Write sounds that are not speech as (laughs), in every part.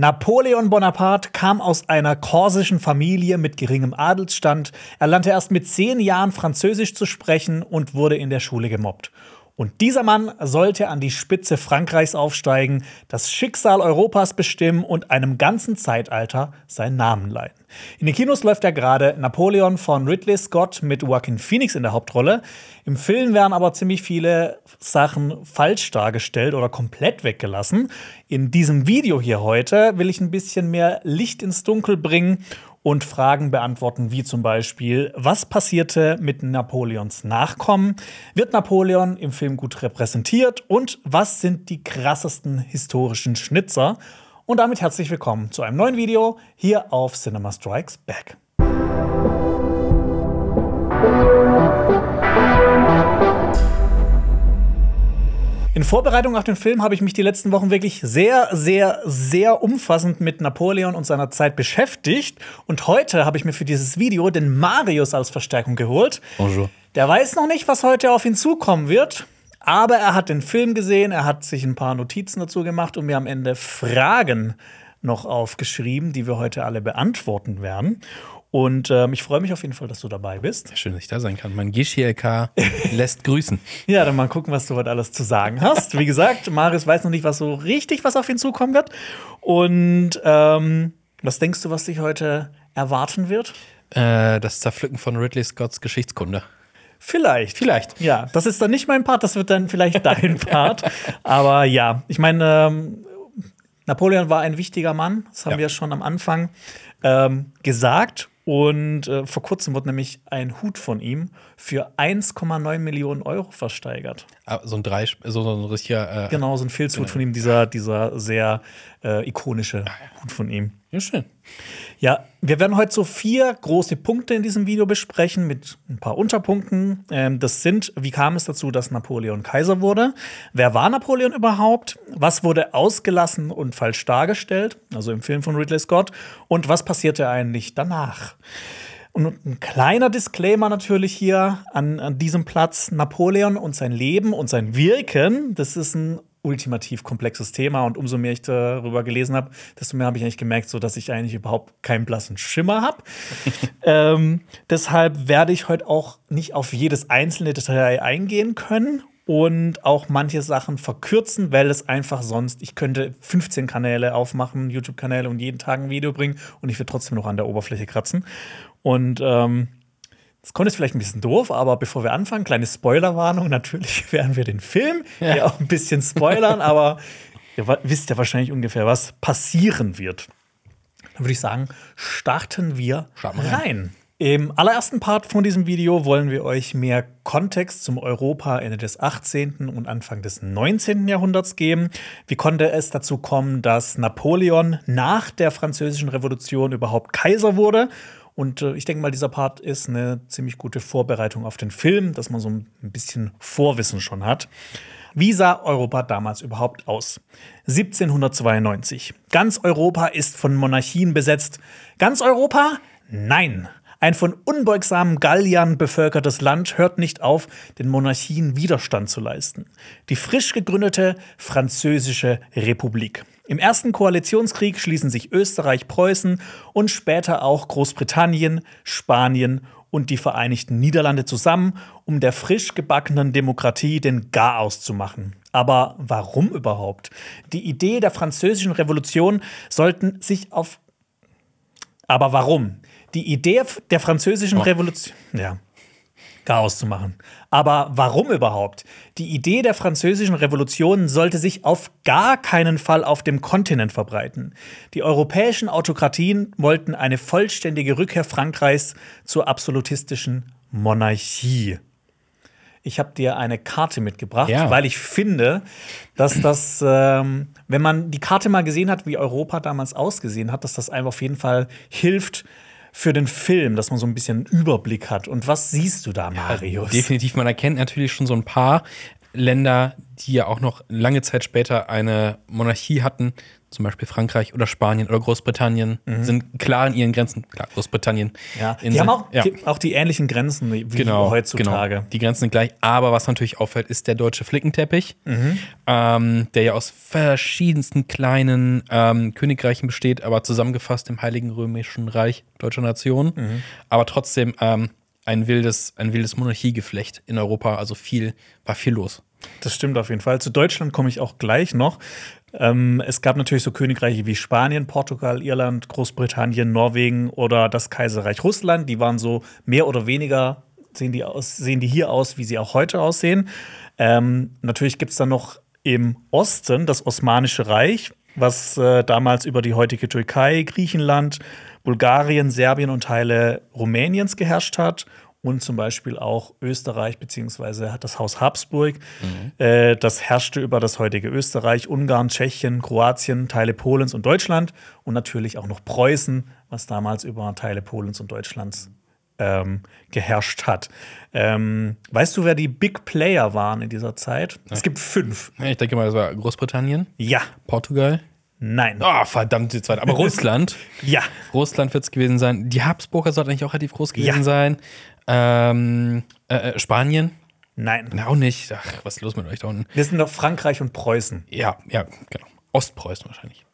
Napoleon Bonaparte kam aus einer korsischen Familie mit geringem Adelsstand. Er lernte erst mit zehn Jahren Französisch zu sprechen und wurde in der Schule gemobbt. Und dieser Mann sollte an die Spitze Frankreichs aufsteigen, das Schicksal Europas bestimmen und einem ganzen Zeitalter seinen Namen leihen. In den Kinos läuft ja gerade Napoleon von Ridley Scott mit Joaquin Phoenix in der Hauptrolle. Im Film werden aber ziemlich viele Sachen falsch dargestellt oder komplett weggelassen. In diesem Video hier heute will ich ein bisschen mehr Licht ins Dunkel bringen und Fragen beantworten, wie zum Beispiel, was passierte mit Napoleons Nachkommen? Wird Napoleon im Film gut repräsentiert? Und was sind die krassesten historischen Schnitzer? Und damit herzlich willkommen zu einem neuen Video hier auf Cinema Strikes Back. In Vorbereitung auf den Film habe ich mich die letzten Wochen wirklich sehr, sehr, sehr umfassend mit Napoleon und seiner Zeit beschäftigt. Und heute habe ich mir für dieses Video den Marius als Verstärkung geholt. Bonjour. Der weiß noch nicht, was heute auf ihn zukommen wird. Aber er hat den Film gesehen, er hat sich ein paar Notizen dazu gemacht und mir am Ende Fragen noch aufgeschrieben, die wir heute alle beantworten werden. Und ähm, ich freue mich auf jeden Fall, dass du dabei bist. Schön, dass ich da sein kann. Mein GCLK (laughs) lässt grüßen. Ja, dann mal gucken, was du heute alles zu sagen hast. Wie gesagt, Marius weiß noch nicht, was so richtig, was auf ihn zukommen wird. Und ähm, was denkst du, was dich heute erwarten wird? Äh, das Zerpflücken von Ridley Scotts Geschichtskunde. Vielleicht. Vielleicht. Ja, das ist dann nicht mein Part, das wird dann vielleicht (laughs) dein Part. Aber ja, ich meine, ähm, Napoleon war ein wichtiger Mann, das haben Ja. wir schon am Anfang ähm, gesagt. Und äh, vor kurzem wurde nämlich ein Hut von ihm für 1,9 Millionen Euro versteigert. Ah, So ein drei, so, so ein richtiger. Äh, Genau, so ein Filzhut Genau. von ihm, dieser, dieser sehr äh, ikonische Hut von ihm. Ja, schön. Ja, wir werden heute so vier große Punkte in diesem Video besprechen mit ein paar Unterpunkten. Ähm, das sind, wie kam es dazu, dass Napoleon Kaiser wurde? Wer war Napoleon überhaupt? Was wurde ausgelassen und falsch dargestellt? Also im Film von Ridley Scott. Und was passierte eigentlich danach? Und ein kleiner Disclaimer natürlich hier an, an diesem Platz. Napoleon und sein Leben und sein Wirken, das ist ein ultimativ komplexes Thema. Und umso mehr ich darüber gelesen habe, desto mehr habe ich eigentlich gemerkt, so dass ich eigentlich überhaupt keinen blassen Schimmer habe. (laughs) ähm, deshalb werde ich heute auch nicht auf jedes einzelne Detail eingehen können und auch manche Sachen verkürzen, weil es einfach sonst, ich könnte 15 Kanäle aufmachen, YouTube-Kanäle und jeden Tag ein Video bringen und ich würde trotzdem noch an der Oberfläche kratzen. Und ähm, das kommt jetzt vielleicht ein bisschen doof, aber bevor wir anfangen, kleine Spoilerwarnung. Natürlich (laughs) werden wir den Film ja. auch ein bisschen spoilern, (laughs) aber ihr wisst ja wahrscheinlich ungefähr, was passieren wird. Dann würde ich sagen, starten wir Starten wir rein. rein. Im allerersten Part von diesem Video wollen wir euch mehr Kontext zum Europa Ende des 18. und Anfang des 19. Jahrhunderts geben. Wie konnte es dazu kommen, dass Napoleon nach der Französischen Revolution überhaupt Kaiser wurde? Und äh, ich denke mal, dieser Part ist eine ziemlich gute Vorbereitung auf den Film, dass man so ein bisschen Vorwissen schon hat. Wie sah Europa damals überhaupt aus? 1792. Ganz Europa ist von Monarchien besetzt. Ganz Europa? Nein. Ein von unbeugsamen Galliern bevölkertes Land hört nicht auf, den Monarchien Widerstand zu leisten. Die frisch gegründete Französische Republik. Im ersten Koalitionskrieg schließen sich Österreich, Preußen und später auch Großbritannien, Spanien und die Vereinigten Niederlande zusammen, um der frisch gebackenen Demokratie den Garaus zu machen. Aber warum überhaupt? Die Idee der französischen Revolution sollten sich auf aber warum? Die Idee der französischen. Revolution. Ja. Chaos zu machen. Aber warum überhaupt? Die Idee der französischen Revolution sollte sich auf gar keinen Fall auf dem Kontinent verbreiten. Die europäischen Autokratien wollten eine vollständige Rückkehr Frankreichs zur absolutistischen Monarchie. Ich habe dir eine Karte mitgebracht, Ja. weil ich finde, dass das, ähm, wenn man die Karte mal gesehen hat, wie Europa damals ausgesehen hat, dass das einem auf jeden Fall hilft für den Film, dass man so ein bisschen einen Überblick hat. Und was siehst du da, Marius? Definitiv, man erkennt natürlich schon so ein paar Länder, die ja auch noch lange Zeit später eine Monarchie hatten, zum Beispiel Frankreich oder Spanien oder Großbritannien, sind klar in ihren Grenzen. Klar, Großbritannien. Mhm. Ja, die haben auch, ja. die, auch die ähnlichen Grenzen wie Genau, heutzutage. Genau. Die Grenzen sind gleich. Aber was natürlich auffällt, ist der deutsche Flickenteppich, ähm, der ja aus verschiedensten kleinen ähm, Königreichen besteht, aber zusammengefasst im Heiligen Römischen Reich deutscher Nation. Aber trotzdem ähm, ein wildes, ein wildes Monarchiegeflecht in Europa. Also viel, war viel los. Das stimmt auf jeden Fall. Zu Deutschland komme ich auch gleich noch. Ähm, es gab natürlich so Königreiche wie Spanien, Portugal, Irland, Großbritannien, Norwegen oder das Kaiserreich Russland. Die waren so mehr oder weniger, sehen die, aus, sehen die hier aus, wie sie auch heute aussehen. Ähm, natürlich gibt es dann noch im Osten das Osmanische Reich, was äh, damals über die heutige Türkei, Griechenland, Bulgarien, Serbien und Teile Rumäniens geherrscht hat und zum Beispiel auch Österreich beziehungsweise hat das Haus Habsburg. Äh, das herrschte über das heutige Österreich, Ungarn, Tschechien, Kroatien, Teile Polens und Deutschland und natürlich auch noch Preußen, was damals über Teile Polens und Deutschlands ähm, geherrscht hat. Ähm, weißt du, wer die Big Player waren in dieser Zeit? Es gibt fünf. Ich denke mal, das war Großbritannien, Ja, Portugal. nein. Oh, verdammt, die zweite. Aber (laughs) Russland. Ja, Russland wird es gewesen sein. Die Habsburger sollten eigentlich auch relativ groß gewesen Ja. sein. Ähm, äh, äh, Spanien? nein. Na, auch nicht. Ach, was ist los mit euch da unten? Wir sind doch Frankreich und Preußen. Ja, ja, genau. Ostpreußen wahrscheinlich.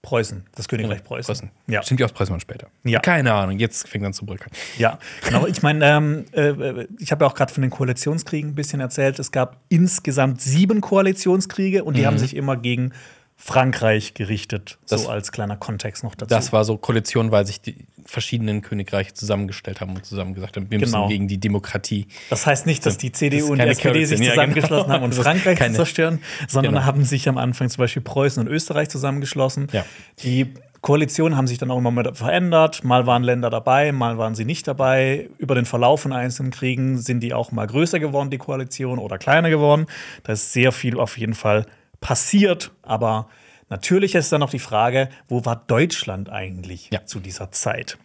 Preußen, das Königreich Preußen. Ja. Stimmt, die Ostpreußen waren später. Ja. Keine Ahnung, jetzt fängt an zu brücken. Ja, genau. Ich meine, ähm, äh, ich habe ja auch gerade von den Koalitionskriegen ein bisschen erzählt. Es gab insgesamt sieben Koalitionskriege und die haben sich immer gegen Frankreich gerichtet. Das- so als kleiner Kontext noch dazu. Das war so Koalition, weil sich die verschiedenen Königreiche zusammengestellt haben und zusammen gesagt haben, wir Genau. müssen gegen die Demokratie. Das heißt nicht, dass die CDU ist und die SPD sich Koalition, ja, zusammengeschlossen genau. haben und (laughs) Das Frankreich keine- zerstören, sondern Genau. haben sich am Anfang zum Beispiel Preußen und Österreich zusammengeschlossen. Ja. Die Koalitionen haben sich dann auch immer mal verändert. Mal waren Länder dabei, mal waren sie nicht dabei. Über den Verlauf von einzelnen Kriegen sind die auch mal größer geworden, die Koalition, oder kleiner geworden. Da ist sehr viel auf jeden Fall passiert. Aber natürlich ist dann noch die Frage, wo war Deutschland eigentlich Ja. zu dieser Zeit?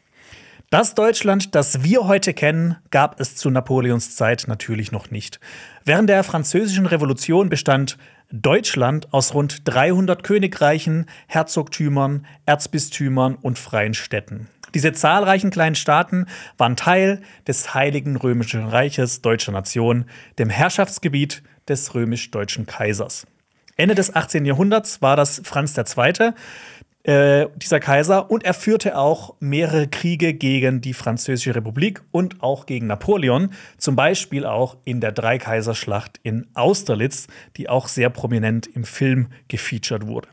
Das Deutschland, das wir heute kennen, gab es zu Napoleons Zeit natürlich noch nicht. Während der Französischen Revolution bestand Deutschland aus rund 300 Königreichen, Herzogtümern, Erzbistümern und freien Städten. Diese zahlreichen kleinen Staaten waren Teil des Heiligen Römischen Reiches deutscher Nation, dem Herrschaftsgebiet des römisch-deutschen Kaisers. Ende des 18. Jahrhunderts war das Franz II., äh, dieser Kaiser, und er führte auch mehrere Kriege gegen die Französische Republik und auch gegen Napoleon, zum Beispiel auch in der Dreikaiserschlacht in Austerlitz, die auch sehr prominent im Film gefeatured wurde.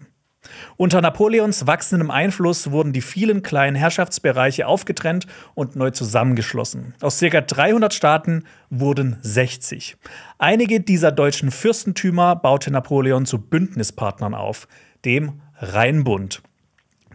Unter Napoleons wachsendem Einfluss wurden die vielen kleinen Herrschaftsbereiche aufgetrennt und neu zusammengeschlossen. Aus ca. 300 Staaten wurden 60. Einige dieser deutschen Fürstentümer baute Napoleon zu Bündnispartnern auf, dem Rheinbund.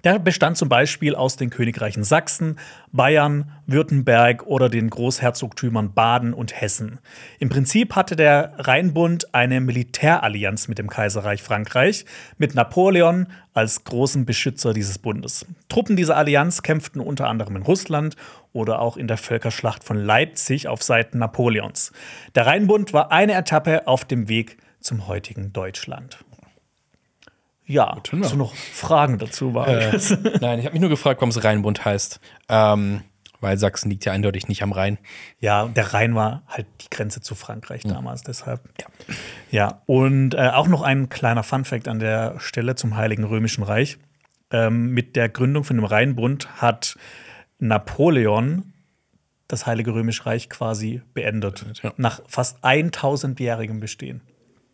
Der bestand zum Beispiel aus den Königreichen Sachsen, Bayern, Württemberg oder den Großherzogtümern Baden und Hessen. Im Prinzip hatte der Rheinbund eine Militärallianz mit dem Kaiserreich Frankreich, mit Napoleon als großen Beschützer dieses Bundes. Truppen dieser Allianz kämpften unter anderem in Russland oder auch in der Völkerschlacht von Leipzig auf Seiten Napoleons. Der Rheinbund war eine Etappe auf dem Weg zum heutigen Deutschland. Ja, know. hast du noch Fragen dazu? War Äh, nein, ich habe mich nur gefragt, warum es Rheinbund heißt. Ähm, weil Sachsen liegt ja eindeutig nicht am Rhein. Ja, der Rhein war halt die Grenze zu Frankreich damals, deshalb. Ja, ja und äh, auch noch ein kleiner Funfact an der Stelle zum Heiligen Römischen Reich. Ähm, mit der Gründung von dem Rheinbund hat Napoleon das Heilige Römische Reich quasi beendet. ja. Nach fast 1000-jährigem Bestehen.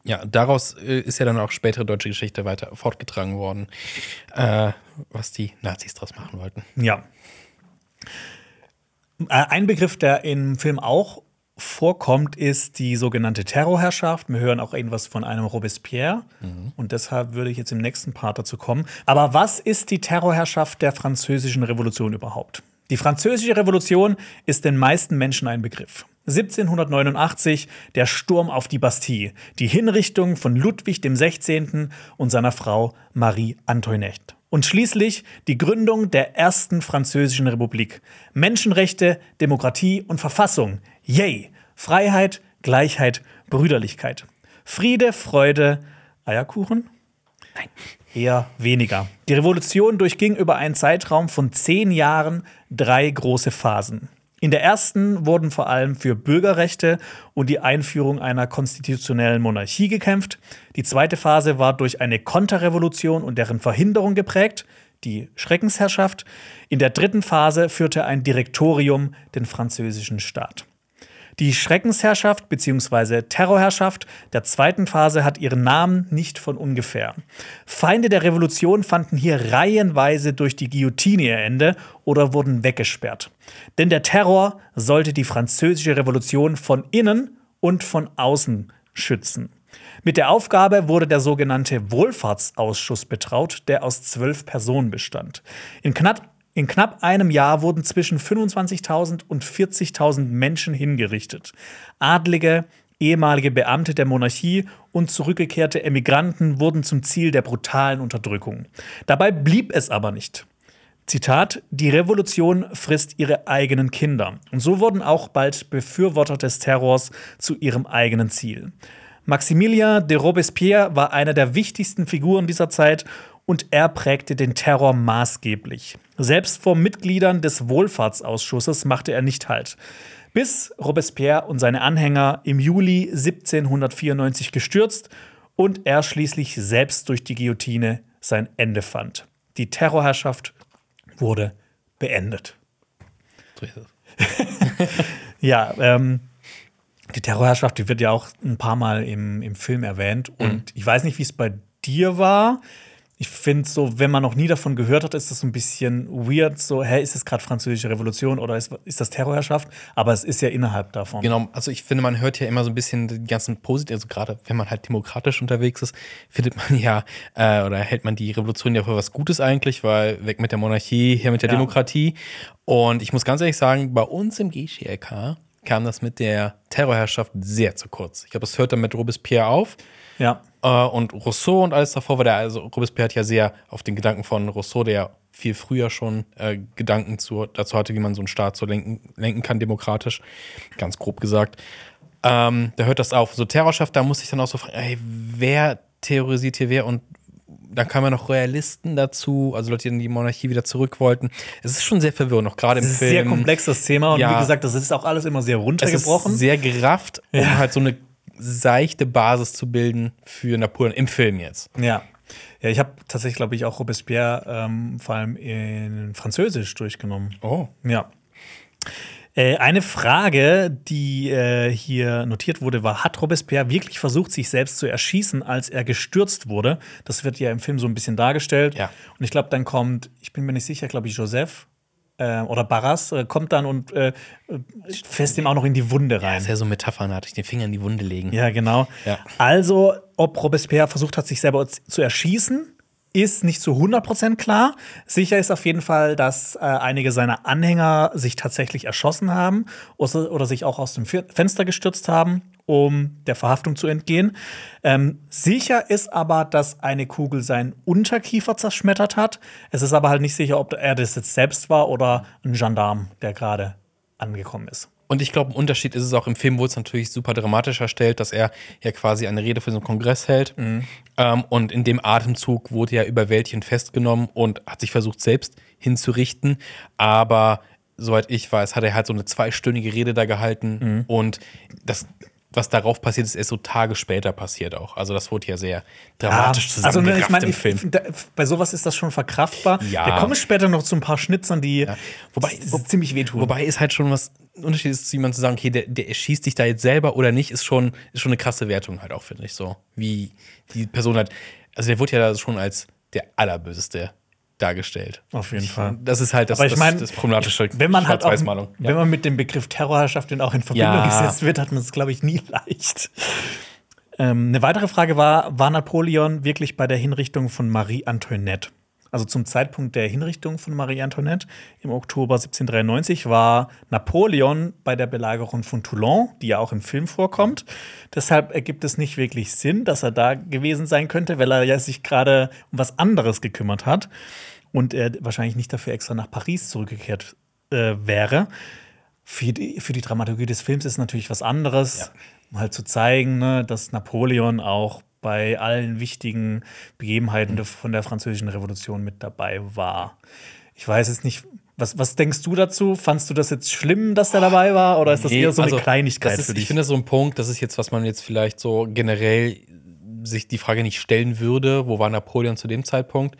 Ja, daraus äh, ist ja dann auch spätere deutsche Geschichte weiter fortgetragen worden, äh, was die Nazis draus machen wollten. Ja. Äh, Ein Begriff, der im Film auch vorkommt, ist die sogenannte Terrorherrschaft. Wir hören auch irgendwas von einem Robespierre und deshalb würde ich jetzt im nächsten Part dazu kommen. Aber was ist die Terrorherrschaft der französischen Revolution überhaupt? Die französische Revolution ist den meisten Menschen ein Begriff. 1789 der Sturm auf die Bastille, die Hinrichtung von Ludwig 16. und seiner Frau Marie Antoinette. Und schließlich die Gründung der ersten französischen Republik. Menschenrechte, Demokratie und Verfassung. Yay! Freiheit, Gleichheit, Brüderlichkeit. Friede, Freude, Eierkuchen? Nein. Eher weniger. Die Revolution durchging über einen Zeitraum von zehn Jahren drei große Phasen. In der ersten wurden vor allem für Bürgerrechte und die Einführung einer konstitutionellen Monarchie gekämpft. Die zweite Phase war durch eine Konterrevolution und deren Verhinderung geprägt, die Schreckensherrschaft. In der dritten Phase führte ein Direktorium den französischen Staat. Die Schreckensherrschaft bzw. Terrorherrschaft der zweiten Phase hat ihren Namen nicht von ungefähr. Feinde der Revolution fanden hier reihenweise durch die Guillotine ihr Ende oder wurden weggesperrt. Denn der Terror sollte die französische Revolution von innen und von außen schützen. Mit der Aufgabe wurde der sogenannte Wohlfahrtsausschuss betraut, der aus zwölf Personen bestand. In knapp in knapp einem Jahr wurden zwischen 25.000 und 40.000 Menschen hingerichtet. Adlige, ehemalige Beamte der Monarchie und zurückgekehrte Emigranten wurden zum Ziel der brutalen Unterdrückung. Dabei blieb es aber nicht. Zitat: Die Revolution frisst ihre eigenen Kinder. Und so wurden auch bald Befürworter des Terrors zu ihrem eigenen Ziel. Maximilien de Robespierre war einer der wichtigsten Figuren dieser Zeit und er prägte den Terror maßgeblich. Selbst vor Mitgliedern des Wohlfahrtsausschusses machte er nicht Halt. Bis Robespierre und seine Anhänger im Juli 1794 gestürzt und er schließlich selbst durch die Guillotine sein Ende fand. Die Terrorherrschaft wurde beendet. So ist es. (laughs) ja, ähm, die Terrorherrschaft, die wird ja auch ein paar Mal im, im Film erwähnt. Und mhm. ich weiß nicht, wie es bei dir war ich finde so, wenn man noch nie davon gehört hat, ist das so ein bisschen weird. So, hä, ist es gerade französische Revolution oder ist, ist das Terrorherrschaft? Aber es ist ja innerhalb davon. Genau, also ich finde, man hört ja immer so ein bisschen die ganzen positiven, also gerade wenn man halt demokratisch unterwegs ist, findet man ja, äh, oder hält man die Revolution ja für was Gutes eigentlich, weil weg mit der Monarchie, hier mit der ja. Demokratie. Und ich muss ganz ehrlich sagen, bei uns im GCLK kam das mit der Terrorherrschaft sehr zu kurz. Ich glaube, das hört dann mit Robespierre auf. Ja. Äh, und Rousseau und alles davor war der, also Robespierre hat ja sehr auf den Gedanken von Rousseau, der viel früher schon äh, Gedanken zu, dazu hatte, wie man so einen Staat so lenken, lenken kann, demokratisch, ganz grob gesagt. Ähm, da hört das auf. So Terrorschaft, da muss ich dann auch so fragen, ey, wer terrorisiert hier wer und dann kamen ja noch Royalisten dazu, also Leute, die in die Monarchie wieder zurück wollten. Es ist schon sehr verwirrend, auch gerade im Film. Es ist ein sehr komplexes Thema und ja, wie gesagt, das ist auch alles immer sehr runtergebrochen. Sehr gerafft, um ja. halt so eine seichte Basis zu bilden für Napoleon im Film jetzt. Ja. Ja, ich habe tatsächlich, glaube ich, auch Robespierre ähm, vor allem in Französisch durchgenommen. Oh. Ja. Äh, eine Frage, die äh, hier notiert wurde, war: Hat Robespierre wirklich versucht, sich selbst zu erschießen, als er gestürzt wurde? Das wird ja im Film so ein bisschen dargestellt. Ja. Und ich glaube, dann kommt, ich bin mir nicht sicher, glaube ich, Joseph äh, oder Barras äh, kommt dann und äh, fässt ihm auch noch in die Wunde rein. Ja, ist ja so metaphernartig, den Finger in die Wunde legen. Ja, genau. Ja. Also, ob Robespierre versucht hat, sich selber zu erschießen, ist nicht zu 100% klar. Sicher ist auf jeden Fall, dass äh, einige seiner Anhänger sich tatsächlich erschossen haben oder, oder sich auch aus dem Fenster gestürzt haben um der Verhaftung zu entgehen. Ähm, sicher ist aber, dass eine Kugel seinen Unterkiefer zerschmettert hat. Es ist aber halt nicht sicher, ob er das jetzt selbst war oder ein Gendarm, der gerade angekommen ist. Und ich glaube, ein Unterschied ist es auch im Film, wo es natürlich super dramatisch erstellt, dass er ja quasi eine Rede für so einen Kongress hält. Mhm. Ähm, und in dem Atemzug wurde er überwältigend festgenommen und hat sich versucht, selbst hinzurichten. Aber soweit ich weiß, hat er halt so eine zweistündige Rede da gehalten. Mhm. Und das was darauf passiert ist, erst so Tage später passiert auch. Also das wurde ja sehr dramatisch ja, also ich mein, im Film. Ich, da, bei sowas ist das schon verkraftbar. Ja. Da komme ich später noch zu ein paar Schnitzern, die ja. wobei, wo, ziemlich wehtun. Wobei ist halt schon was Unterschied ist, zu jemandem zu sagen, okay, der, der erschießt dich da jetzt selber oder nicht, ist schon, ist schon eine krasse Wertung halt auch, finde ich so. Wie die Person halt, also der wurde ja schon als der allerböseste dargestellt. Auf jeden Fall. Das ist halt das, Aber ich mein, das, das problematische wenn man halt auch, ja. Wenn man mit dem Begriff Terrorherrschaft auch in Verbindung ja. gesetzt wird, hat man es, glaube ich, nie (laughs) leicht. Ähm, eine weitere Frage war, war Napoleon wirklich bei der Hinrichtung von Marie Antoinette? Also zum Zeitpunkt der Hinrichtung von Marie Antoinette im Oktober 1793 war Napoleon bei der Belagerung von Toulon, die ja auch im Film vorkommt. Deshalb ergibt es nicht wirklich Sinn, dass er da gewesen sein könnte, weil er ja sich gerade um was anderes gekümmert hat und er wahrscheinlich nicht dafür extra nach Paris zurückgekehrt äh, wäre. Für die, für die Dramaturgie des Films ist natürlich was anderes, ja. um halt zu zeigen, ne, dass Napoleon auch bei allen wichtigen Begebenheiten von der Französischen Revolution mit dabei war. Ich weiß jetzt nicht, was, was denkst du dazu? Fandst du das jetzt schlimm, dass der dabei war? Oder ist das Nee, eher so eine also, Kleinigkeit ist, für dich? Ich finde das so ein Punkt, das ist jetzt, was man jetzt vielleicht so generell sich die Frage nicht stellen würde, wo war Napoleon zu dem Zeitpunkt?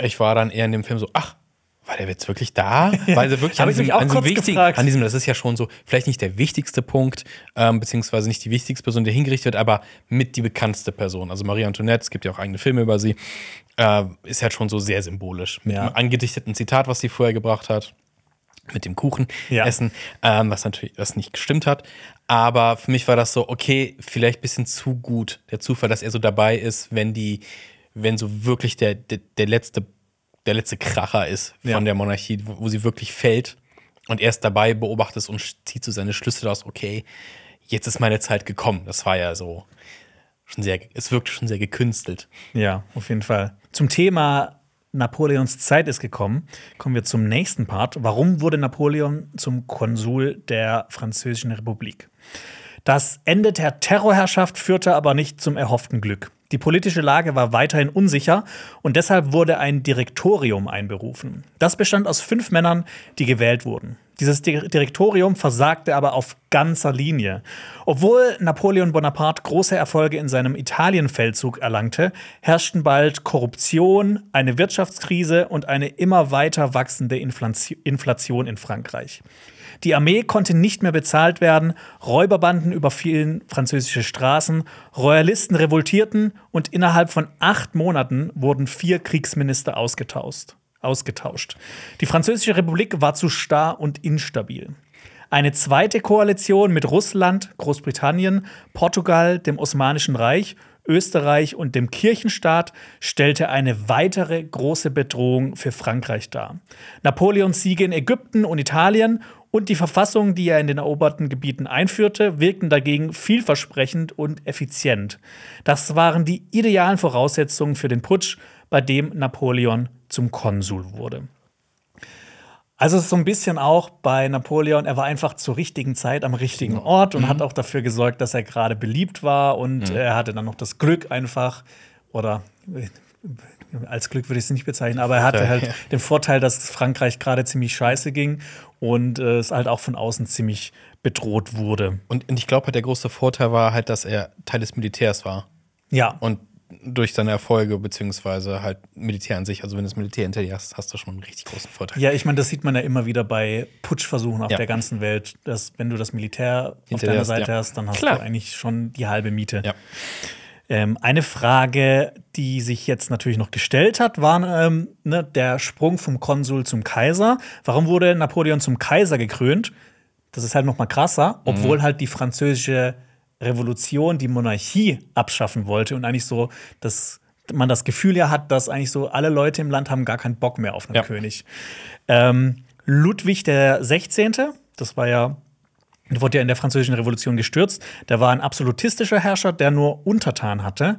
Ich war dann eher in dem Film so, ach, war der jetzt wirklich da? (laughs) Weil sie wirklich an diesem, an diesem gefragt. an diesem, das ist ja schon so, vielleicht nicht der wichtigste Punkt, ähm, beziehungsweise nicht die wichtigste Person, die hingerichtet wird, aber mit die bekannteste Person. Also Marie Antoinette, es gibt ja auch eigene Filme über sie, äh, ist halt schon so sehr symbolisch. Mit Ja. einem angedichteten Zitat, was sie vorher gebracht hat mit dem Kuchen Ja. essen, ähm, was natürlich was nicht gestimmt hat. Aber für mich war das so, okay, vielleicht ein bisschen zu gut, der Zufall, dass er so dabei ist, wenn die, wenn so wirklich der, der, der letzte, der letzte Kracher ist von Ja. der Monarchie, wo, wo sie wirklich fällt und er ist dabei, beobachtet und zieht so seine Schlüsse daraus, okay, jetzt ist meine Zeit gekommen. Das war ja so schon sehr, es wirkte schon sehr gekünstelt. Ja, auf jeden Fall. Zum Thema Napoleons Zeit ist gekommen, kommen wir zum nächsten Part. Warum wurde Napoleon zum Konsul der Französischen Republik? Das Ende der Terrorherrschaft führte aber nicht zum erhofften Glück. Die politische Lage war weiterhin unsicher und deshalb wurde ein Direktorium einberufen. Das bestand aus fünf Männern, die gewählt wurden. Dieses Di- Direktorium versagte aber auf ganzer Linie. Obwohl Napoleon Bonaparte große Erfolge in seinem Italienfeldzug erlangte, herrschten bald Korruption, eine Wirtschaftskrise und eine immer weiter wachsende Inflation in Frankreich. Die Armee konnte nicht mehr bezahlt werden, Räuberbanden überfielen französische Straßen, Royalisten revoltierten und innerhalb von acht Monaten wurden vier Kriegsminister ausgetauscht. ausgetauscht. Die Französische Republik war zu starr und instabil. Eine zweite Koalition mit Russland, Großbritannien, Portugal, dem Osmanischen Reich, Österreich und dem Kirchenstaat stellte eine weitere große Bedrohung für Frankreich dar. Napoleons Siege in Ägypten und Italien und die Verfassung, die er in den eroberten Gebieten einführte, wirkten dagegen vielversprechend und effizient. Das waren die idealen Voraussetzungen für den Putsch, bei dem Napoleon zum Konsul wurde. Also es ist so ein bisschen auch bei Napoleon, er war einfach zur richtigen Zeit am richtigen Ort und hat auch dafür gesorgt, dass er gerade beliebt war und er hatte dann noch das Glück einfach oder als Glück würde ich es nicht bezeichnen, aber er hatte halt ja. den Vorteil, dass Frankreich gerade ziemlich scheiße ging und äh, es halt auch von außen ziemlich bedroht wurde. Und, und ich glaube halt, der große Vorteil war halt, dass er Teil des Militärs war. Ja, Und durch seine Erfolge, beziehungsweise halt Militär an sich, also wenn du das Militär hinter dir hast, hast du schon einen richtig großen Vorteil. Ja, ich meine, das sieht man ja immer wieder bei Putschversuchen auf Ja. der ganzen Welt, dass wenn du das Militär auf Hinter dir deiner hast, Seite ja. hast, dann hast Klar. du eigentlich schon die halbe Miete. Ja. Ähm, eine Frage, die sich jetzt natürlich noch gestellt hat, war ähm, ne, der Sprung vom Konsul zum Kaiser. Warum wurde Napoleon zum Kaiser gekrönt? Das ist halt noch mal krasser, obwohl halt die französische Revolution die Monarchie abschaffen wollte und eigentlich so, dass man das Gefühl ja hat, dass eigentlich so alle Leute im Land haben gar keinen Bock mehr auf einen Ja. König. Ähm, Ludwig der 16., das war ja wurde ja in der Französischen Revolution gestürzt. Der war ein absolutistischer Herrscher, der nur Untertan hatte.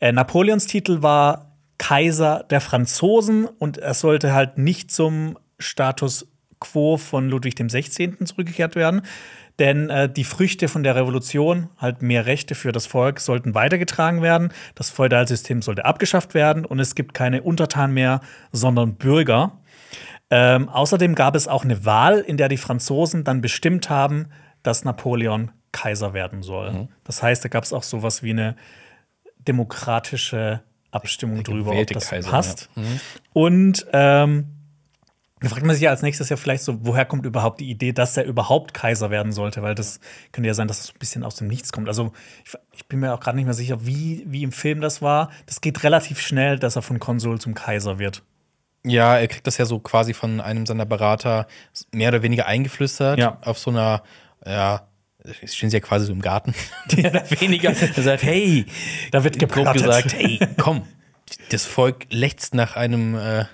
Äh, Napoleons Titel war Kaiser der Franzosen und er sollte halt nicht zum Status quo von Ludwig dem 16. zurückgekehrt werden. Denn äh, die Früchte von der Revolution, halt mehr Rechte für das Volk, sollten weitergetragen werden. Das Feudalsystem sollte abgeschafft werden und es gibt keine Untertanen mehr, sondern Bürger. Ähm, außerdem gab es auch eine Wahl, in der die Franzosen dann bestimmt haben, dass Napoleon Kaiser werden soll. Das heißt, da gab es auch sowas wie eine demokratische Abstimmung drüber, ob das Kaiser, passt. Und ähm, da fragt man sich ja als nächstes ja vielleicht so, woher kommt überhaupt die Idee, dass er überhaupt Kaiser werden sollte? Weil das könnte ja sein, dass es so ein bisschen aus dem Nichts kommt. Also ich, ich bin mir auch gerade nicht mehr sicher, wie, wie im Film das war. Das geht relativ schnell, dass er von Konsul zum Kaiser wird. Ja, er kriegt das ja so quasi von einem seiner Berater mehr oder weniger eingeflüstert. Ja. Auf so einer, ja, stehen sie ja quasi so im Garten. (laughs) mehr oder weniger. (laughs) Er sagt, hey, Da wird grob gesagt, hey, komm, das Volk lechzt nach einem, äh,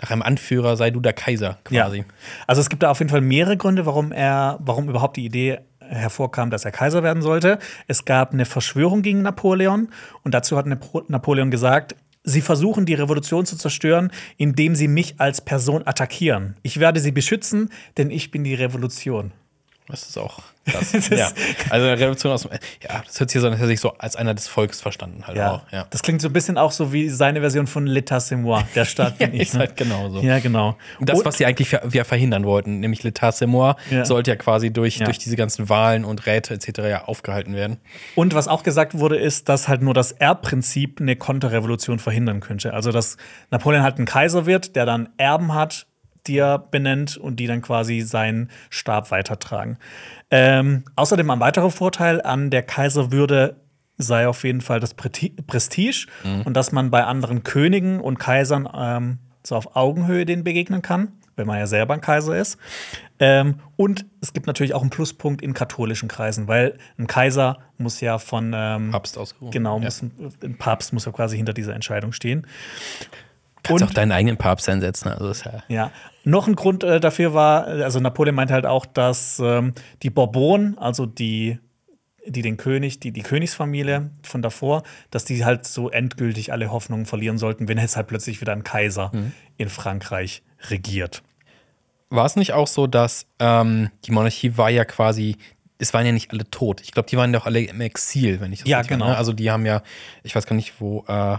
nach einem Anführer, sei du der Kaiser quasi. Ja. Also es gibt da auf jeden Fall mehrere Gründe, warum er, warum überhaupt die Idee hervorkam, dass er Kaiser werden sollte. Es gab eine Verschwörung gegen Napoleon und dazu hat Napo- Napoleon gesagt, Sie versuchen die Revolution zu zerstören, indem sie mich als Person attackieren. Ich werde sie beschützen, denn ich bin die Revolution. Das ist auch (laughs) krass. ja. Also Revolution aus dem, ja, das hört sich so an, dass er sich so als einer des Volkes verstanden halt Ja. auch. Ja. Das klingt so ein bisschen auch so wie seine Version von L'État c'est moi, der Staat (laughs) Ja, bin ich. ist ne? halt genauso. Ja, genau. Das, Und- was sie eigentlich ja verhindern wollten, nämlich L'État c'est moi, Ja. sollte ja quasi durch, Ja. durch diese ganzen Wahlen und Räte etc. ja aufgehalten werden. Und was auch gesagt wurde, ist, dass halt nur das Erbprinzip eine Konterrevolution verhindern könnte. Also, dass Napoleon halt ein Kaiser wird, der dann Erben hat, die er benennt und die dann quasi seinen Stab weitertragen. Ähm, außerdem ein weiterer Vorteil an der Kaiserwürde sei auf jeden Fall das Prestige und dass man bei anderen Königen und Kaisern ähm, so auf Augenhöhe denen begegnen kann, wenn man ja selber ein Kaiser ist. Ähm, und es gibt natürlich auch einen Pluspunkt in katholischen Kreisen, weil ein Kaiser muss ja von ähm, Papst ausgerufen. Genau, Ja. muss, ein Papst muss ja quasi hinter dieser Entscheidung stehen. Kannst Und- auch deinen eigenen Papst einsetzen. Also ja Ja. Noch ein Grund äh, dafür war, also Napoleon meinte halt auch, dass ähm, die Bourbonen, also die, die den König, die, die Königsfamilie von davor, dass die halt so endgültig alle Hoffnungen verlieren sollten, wenn jetzt halt plötzlich wieder ein Kaiser in Frankreich regiert. War es nicht auch so, dass ähm, die Monarchie war ja quasi, es waren ja nicht alle tot. Ich glaube, die waren ja auch alle im Exil, wenn ich das Ja, richtig genau. meine. Also die haben ja, ich weiß gar nicht, wo äh,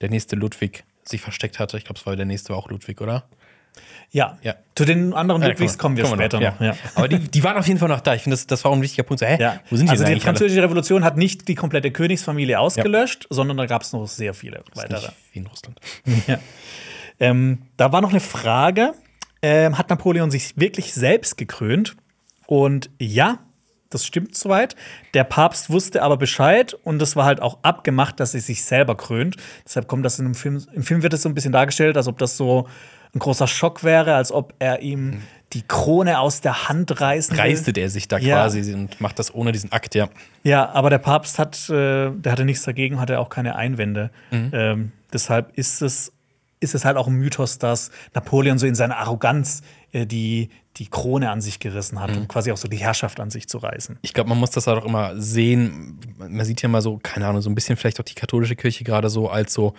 der nächste Ludwig sich versteckt hatte. Ich glaube, es war der nächste war auch Ludwig, oder? Ja. Ja. Zu den anderen Ja, Ludwigs kommen wir später noch. Ja. Ja. Aber die, die waren auf jeden Fall noch da. Ich finde, das, das war auch ein wichtiger Punkt. So, hä, Ja. wo sind die also die eigentlich alle? französische Revolution hat nicht die komplette Königsfamilie ausgelöscht, sondern da gab es noch sehr viele weitere. Wie in Russland. (laughs) Ja. Ähm, da war noch eine Frage. Ähm, hat Napoleon sich wirklich selbst gekrönt? Und ja, das stimmt soweit. Der Papst wusste aber Bescheid und es war halt auch abgemacht, dass er sich selber krönt. Deshalb kommt das in dem Film. Im Film wird es so ein bisschen dargestellt, als ob das so ein großer Schock wäre, als ob er ihm die Krone aus der Hand reißen will. Reiste der sich da Ja. quasi und macht das ohne diesen Akt, ja. Ja, aber der Papst hat, äh, der hatte nichts dagegen, hatte auch keine Einwände. Ähm, deshalb ist es, ist es halt auch ein Mythos, dass Napoleon so in seiner Arroganz äh, die, die Krone an sich gerissen hat, um quasi auch so die Herrschaft an sich zu reißen. Ich glaube, man muss das halt auch immer sehen. Man sieht ja mal so, keine Ahnung, so ein bisschen vielleicht auch die katholische Kirche gerade so als so,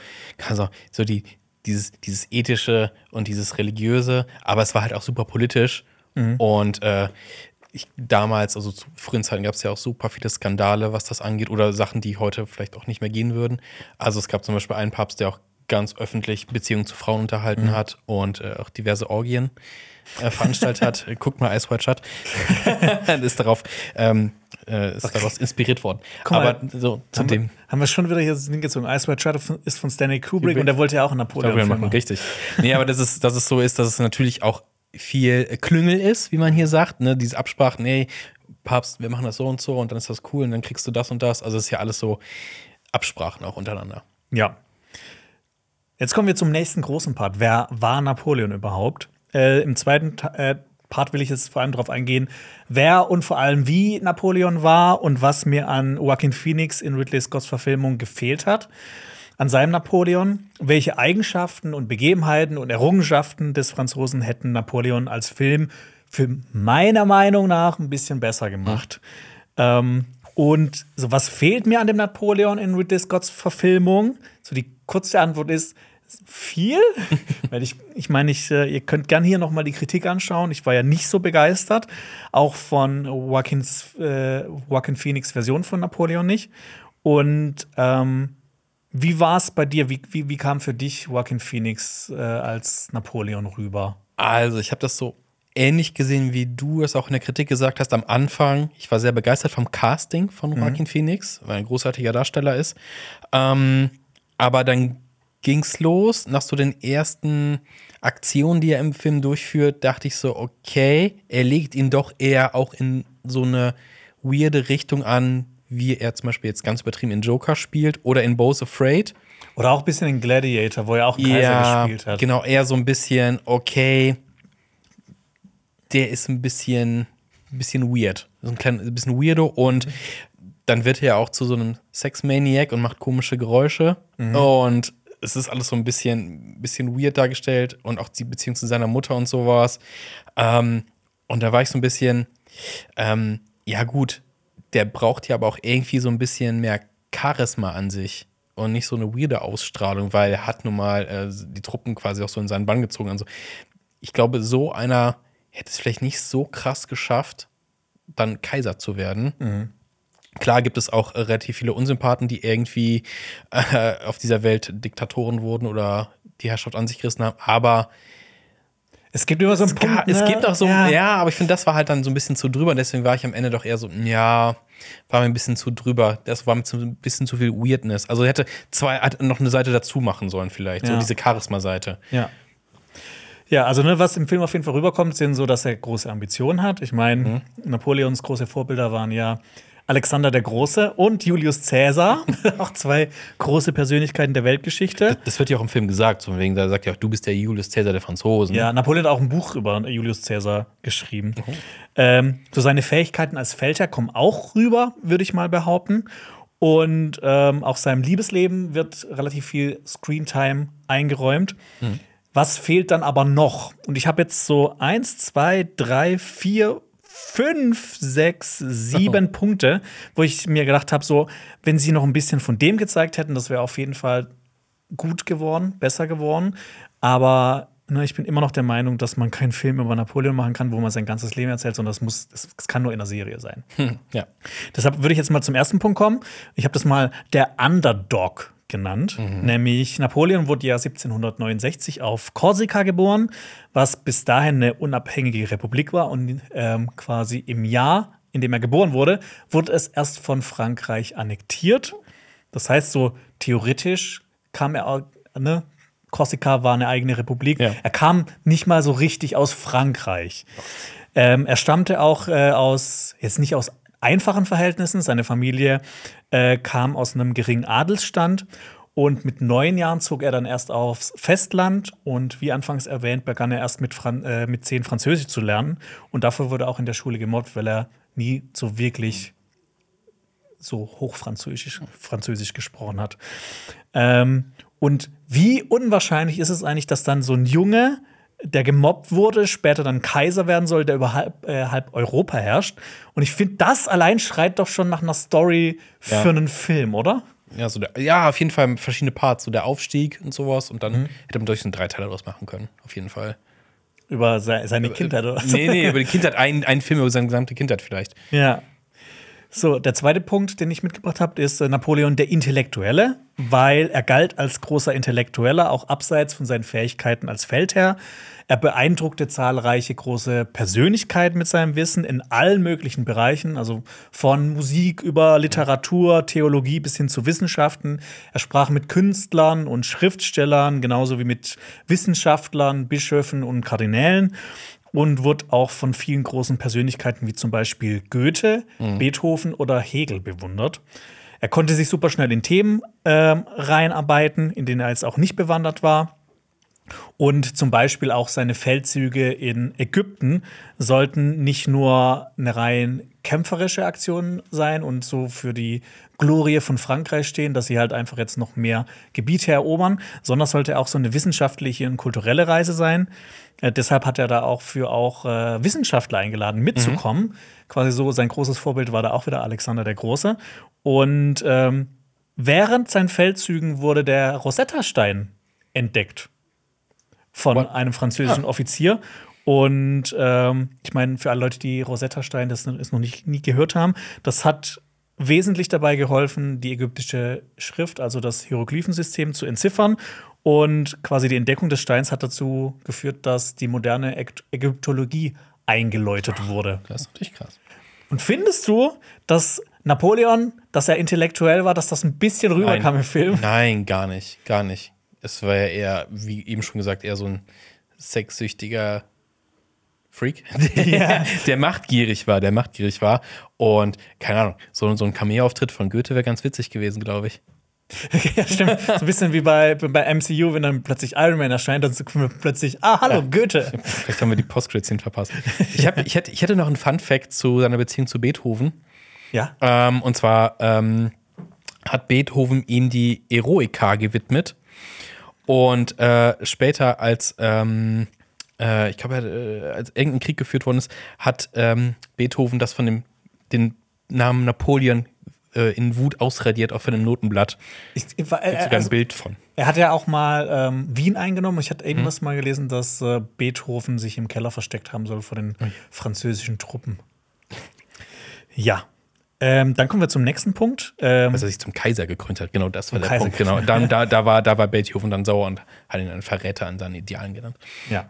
also so die, dieses, dieses ethische und dieses religiöse, aber es war halt auch super politisch. Und äh, ich, damals, also zu frühen Zeiten gab es ja auch super viele Skandale, was das angeht, oder Sachen, die heute vielleicht auch nicht mehr gehen würden. Also es gab zum Beispiel einen Papst, der auch ganz öffentlich Beziehungen zu Frauen unterhalten hat und äh, auch diverse Orgien äh, veranstaltet hat. (laughs) Guckt mal Ice White Shut. (laughs) ist darauf ähm, äh, ist daraus inspiriert worden. Guck mal, Aber so zu Haben dem wir, haben wir schon wieder hier das Ding gezogen. Ice White Shut ist von Stanley Kubrick und der wollte ja auch einen Napoleon-Film machen. Richtig. Nee, aber dass es, dass es so ist, dass es natürlich auch viel Klüngel ist, wie man hier sagt. Ne? Diese Absprachen, nee, Papst, wir machen das so und so und dann ist das cool und dann kriegst du das und das. Also es ist ja alles so Absprachen auch untereinander. Ja. Jetzt kommen wir zum nächsten großen Part. Wer war Napoleon überhaupt? Äh, Im zweiten äh, Part will ich jetzt vor allem darauf eingehen, wer und vor allem wie Napoleon war und was mir an Joaquin Phoenix in Ridley Scotts Verfilmung gefehlt hat. An seinem Napoleon, welche Eigenschaften und Begebenheiten und Errungenschaften des Franzosen hätten Napoleon als Film für meiner Meinung nach ein bisschen besser gemacht. Ähm, und so, was fehlt mir an dem Napoleon in Ridley Scotts Verfilmung? So die kurze Antwort ist viel. (laughs) Weil ich, ich meine, ich, äh, ihr könnt gern hier noch mal die Kritik anschauen. Ich war ja nicht so begeistert, auch von Joaquins, äh, Joaquin Phoenix Version von Napoleon nicht. Und ähm, wie war es bei dir? Wie, wie, wie kam für dich Joaquin Phoenix äh, als Napoleon rüber? Also, ich habe das so ähnlich gesehen, wie du es auch in der Kritik gesagt hast am Anfang. Ich war sehr begeistert vom Casting von Joaquin Phoenix, weil er ein großartiger Darsteller ist. Ähm, aber dann ging's los. Nach so den ersten Aktionen, die er im Film durchführt, dachte ich so, okay, er legt ihn doch eher auch in so eine weirde Richtung an, wie er zum Beispiel jetzt ganz übertrieben in Joker spielt oder in Bo's Afraid. Oder auch ein bisschen in Gladiator, wo er auch einen Kaiser gespielt hat. Genau, eher so ein bisschen, okay, der ist ein bisschen, ein bisschen weird. So ein, klein, ein bisschen weirdo und dann wird er auch zu so einem Sexmaniac und macht komische Geräusche. Und es ist alles so ein bisschen, bisschen weird dargestellt und auch die Beziehung zu seiner Mutter und sowas. Ähm, und da war ich so ein bisschen, ähm, ja gut, der braucht ja aber auch irgendwie so ein bisschen mehr Charisma an sich und nicht so eine weirde Ausstrahlung, weil er hat nun mal äh, die Truppen quasi auch so in seinen Bann gezogen. Also ich glaube, so einer hätte es vielleicht nicht so krass geschafft, dann Kaiser zu werden. Klar gibt es auch äh, relativ viele Unsympathen, die irgendwie äh, auf dieser Welt Diktatoren wurden oder die Herrschaft an sich gerissen haben, aber Es gibt immer so einen es, Punkt. ga- es ne? gibt auch so, ja, aber ich finde, das war halt dann so ein bisschen zu drüber. Und deswegen war ich am Ende doch eher so, ja, war mir ein bisschen zu drüber. Das war mir zu, ein bisschen zu viel Weirdness. Also hätte zwei, hätte noch eine Seite dazu machen sollen, vielleicht. So Ja. diese Charisma-Seite. Ja. Ja, also ne, was im Film auf jeden Fall rüberkommt, sind so, dass er große Ambitionen hat. Ich meine, Napoleons große Vorbilder waren ja Alexander der Große und Julius Caesar, (laughs) auch zwei große Persönlichkeiten der Weltgeschichte. Das wird ja auch im Film gesagt, von wegen, da sagt ja auch, du bist der Julius Caesar der Franzosen. Ja, Napoleon hat auch ein Buch über Julius Caesar geschrieben. Ähm, so seine Fähigkeiten als Feldherr kommen auch rüber, würde ich mal behaupten. Und ähm, auch seinem Liebesleben wird relativ viel Screentime eingeräumt. Was fehlt dann aber noch? Und ich habe jetzt so eins, zwei, drei, vier, fünf, sechs, sieben Punkte, wo ich mir gedacht habe, so, wenn sie noch ein bisschen von dem gezeigt hätten, das wäre auf jeden Fall gut geworden, besser geworden. Aber ne, ich bin immer noch der Meinung, dass man keinen Film über Napoleon machen kann, wo man sein ganzes Leben erzählt, sondern das muss, das, das kann nur in einer Serie sein. Hm, ja. Deshalb würde ich jetzt mal zum ersten Punkt kommen. Ich habe das mal der Underdog genannt. Nämlich Napoleon wurde ja 1769 auf Korsika geboren, was bis dahin eine unabhängige Republik war. Und ähm, quasi im Jahr, in dem er geboren wurde, wurde es erst von Frankreich annektiert. Das heißt, so theoretisch kam er, auch- ne? Korsika war eine eigene Republik. Ja. Er kam nicht mal so richtig aus Frankreich. Ähm, er stammte auch äh, aus, jetzt nicht aus einfachen Verhältnissen. Seine Familie äh, kam aus einem geringen Adelsstand. Und mit neun Jahren zog er dann erst aufs Festland. Und wie anfangs erwähnt, begann er erst mit, Fran äh, mit zehn Französisch zu lernen. Und dafür wurde er auch in der Schule gemobbt, weil er nie so wirklich so hochfranzösisch Französisch gesprochen hat. Ähm, und wie unwahrscheinlich ist es eigentlich, dass dann so ein Junge, der gemobbt wurde, später dann Kaiser werden soll, der über halb, äh, halb Europa herrscht. Und ich finde, das allein schreit doch schon nach einer Story für Ja. einen Film, oder? Ja, so der, ja, auf jeden Fall verschiedene Parts, so der Aufstieg und sowas. Und dann Mhm. hätte man durch so einen Dreiteiler draus machen können, auf jeden Fall. Über se seine Kindheit, oder? was? Nee, nee, über die Kindheit, ein, ein Film über seine gesamte Kindheit vielleicht. Ja. So, der zweite Punkt, den ich mitgebracht habe, ist äh, Napoleon der Intellektuelle, weil er galt als großer Intellektueller, auch abseits von seinen Fähigkeiten als Feldherr. Er beeindruckte zahlreiche große Persönlichkeiten mit seinem Wissen in allen möglichen Bereichen, also von Musik über Literatur, Theologie bis hin zu Wissenschaften. Er sprach mit Künstlern und Schriftstellern, genauso wie mit Wissenschaftlern, Bischöfen und Kardinälen und wurde auch von vielen großen Persönlichkeiten wie zum Beispiel Goethe, Beethoven oder Hegel bewundert. Er konnte sich super schnell in Themen ähm, reinarbeiten, in denen er jetzt auch nicht bewandert war. Und zum Beispiel auch seine Feldzüge in Ägypten sollten nicht nur eine rein kämpferische Aktion sein und so für die Glorie von Frankreich stehen, dass sie halt einfach jetzt noch mehr Gebiete erobern, sondern sollte auch so eine wissenschaftliche und kulturelle Reise sein. Äh, deshalb hat er da auch für auch äh, Wissenschaftler eingeladen, mitzukommen. Quasi so sein großes Vorbild war da auch wieder Alexander der Große. Und ähm, während seinen Feldzügen wurde der Rosetta-Stein entdeckt von What? einem französischen Offizier. Und ähm, ich meine, für alle Leute, die Rosetta-Stein das ist noch nicht nie gehört haben, das hat wesentlich dabei geholfen, die ägyptische Schrift, also das Hieroglyphensystem, zu entziffern. Und quasi die Entdeckung des Steins hat dazu geführt, dass die moderne Äg Ägyptologie eingeläutet wurde. Das ist natürlich krass. Und findest du, dass Napoleon, dass er intellektuell war, dass das ein bisschen rüberkam im Film? Nein, gar nicht, gar nicht. Es war ja eher, wie eben schon gesagt, eher so ein sexsüchtiger Freak, (laughs) (laughs) der, der machtgierig war, der machtgierig war. Und keine Ahnung, so, so ein Cameo-Auftritt von Goethe wäre ganz witzig gewesen, glaube ich. (laughs) ja, stimmt. So ein bisschen wie bei, bei MCU, wenn dann plötzlich Iron Man erscheint, dann kommt plötzlich, ah, hallo, Goethe. Vielleicht haben wir die Postcredits verpasst. Ich, hab, ich, hätte, ich hätte noch einen Fun-Fact zu seiner Beziehung zu Beethoven. Ja. Ähm, und zwar ähm, hat Beethoven ihm die Eroica gewidmet. Und äh, später, als ähm, äh, ich glaube, äh, als irgendein Krieg geführt worden ist, hat ähm, Beethoven das von dem den Namen Napoleon äh, in Wut ausradiert auf einem Notenblatt. Ich, ich, war- äh, sogar also, ein Bild von. er hat ja auch mal ähm, Wien eingenommen. Ich hatte Mhm. irgendwas mal gelesen, dass äh, Beethoven sich im Keller versteckt haben soll vor den französischen Truppen. Ja. Ähm, dann kommen wir zum nächsten Punkt. Ähm, Als er sich zum Kaiser gekrönt hat, genau das war der Kaiser Punkt. Genau. Dann, (laughs) da, da, war, da war Beethoven dann sauer und hat ihn einen Verräter an seinen Idealen genannt. Ja.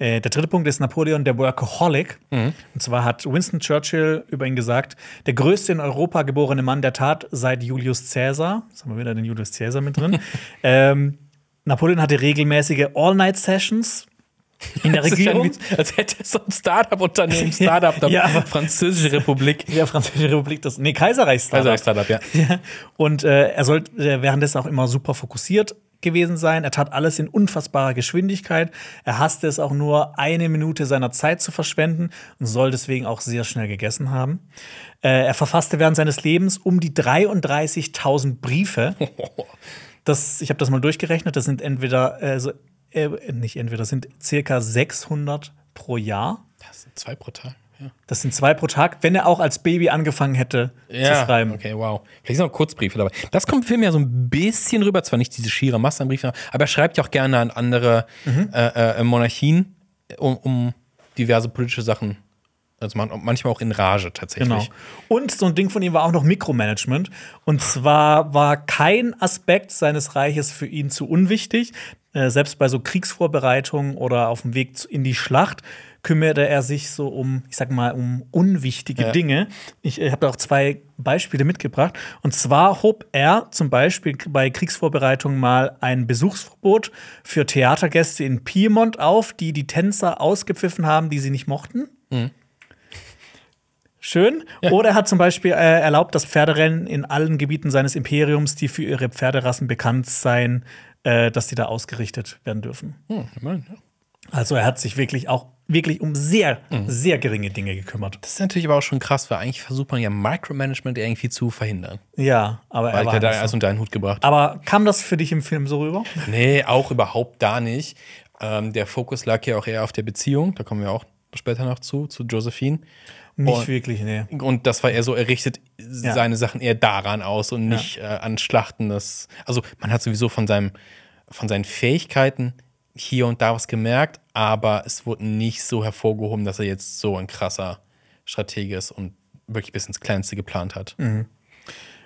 Äh, der dritte Punkt ist Napoleon der Workaholic. Mhm. Und zwar hat Winston Churchill über ihn gesagt, der größte in Europa geborene Mann der Tat seit Julius Caesar. Jetzt haben wir wieder den Julius Caesar mit drin. (laughs) ähm, Napoleon hatte regelmäßige All-Night-Sessions in der Regierung. wie, als hätte so ein Startup-Unternehmen, (laughs) Startup der Ja, aber- Französische Republik. (laughs) Der Französische Republik, das, nee, Kaiserreichs. Also als Startup, ja. Ja. Und äh, er sollte äh, währenddessen auch immer super fokussiert gewesen sein. Er tat alles in unfassbarer Geschwindigkeit. Er hasste es auch nur, eine Minute seiner Zeit zu verschwenden und soll deswegen auch sehr schnell gegessen haben. Äh, er verfasste während seines Lebens um die 33.000 Briefe. (laughs) Das, ich habe das mal durchgerechnet. Das sind entweder, äh, so, äh, nicht entweder, das sind circa 600 pro Jahr. Das sind zwei pro Tag. Ja, Das sind zwei pro Tag, wenn er auch als Baby angefangen hätte zu schreiben. okay, wow. Vielleicht sind auch Kurzbriefe dabei. Das kommt im Film ja so ein bisschen rüber, zwar nicht diese schiere Masse an Briefen, aber er schreibt ja auch gerne an andere Mhm. äh, äh, Monarchien, um, um diverse politische Sachen, also man, manchmal auch in Rage tatsächlich. Genau. Und so ein Ding von ihm war auch noch Mikromanagement. Und zwar war kein Aspekt seines Reiches für ihn zu unwichtig. Äh, selbst bei so Kriegsvorbereitungen oder auf dem Weg in die Schlacht kümmerte er sich so um, ich sag mal, um unwichtige Ja. Dinge. Ich äh, habe da auch zwei Beispiele mitgebracht. Und zwar hob er zum Beispiel bei Kriegsvorbereitungen mal ein Besuchsverbot für Theatergäste in Piemont auf, die die Tänzer ausgepfiffen haben, die sie nicht mochten. Schön. Oder er hat zum Beispiel äh, erlaubt, dass Pferderennen in allen Gebieten seines Imperiums, die für ihre Pferderassen bekannt seien, äh, dass die da ausgerichtet werden dürfen. Hm, immerhin, ja. Also er hat sich wirklich auch wirklich um sehr, sehr geringe Dinge gekümmert. Das ist natürlich aber auch schon krass, weil eigentlich versucht man ja Micromanagement irgendwie zu verhindern. Ja, aber Weil er war da halt nicht alles so. unter einen Hut gebracht. Aber kam das für dich im Film so rüber? Nee, auch überhaupt da nicht. Ähm, der Fokus lag ja auch eher auf der Beziehung, da kommen wir auch später noch zu, zu Josephine. Nicht Und- wirklich, nee. Und das war eher so, er richtet seine Sachen eher daran aus und nicht äh, an Schlachten. Das, also man hat sowieso von, seinem, von seinen Fähigkeiten hier und da was gemerkt, aber es wurde nicht so hervorgehoben, dass er jetzt so ein krasser Stratege ist und wirklich bis ins Kleinste geplant hat.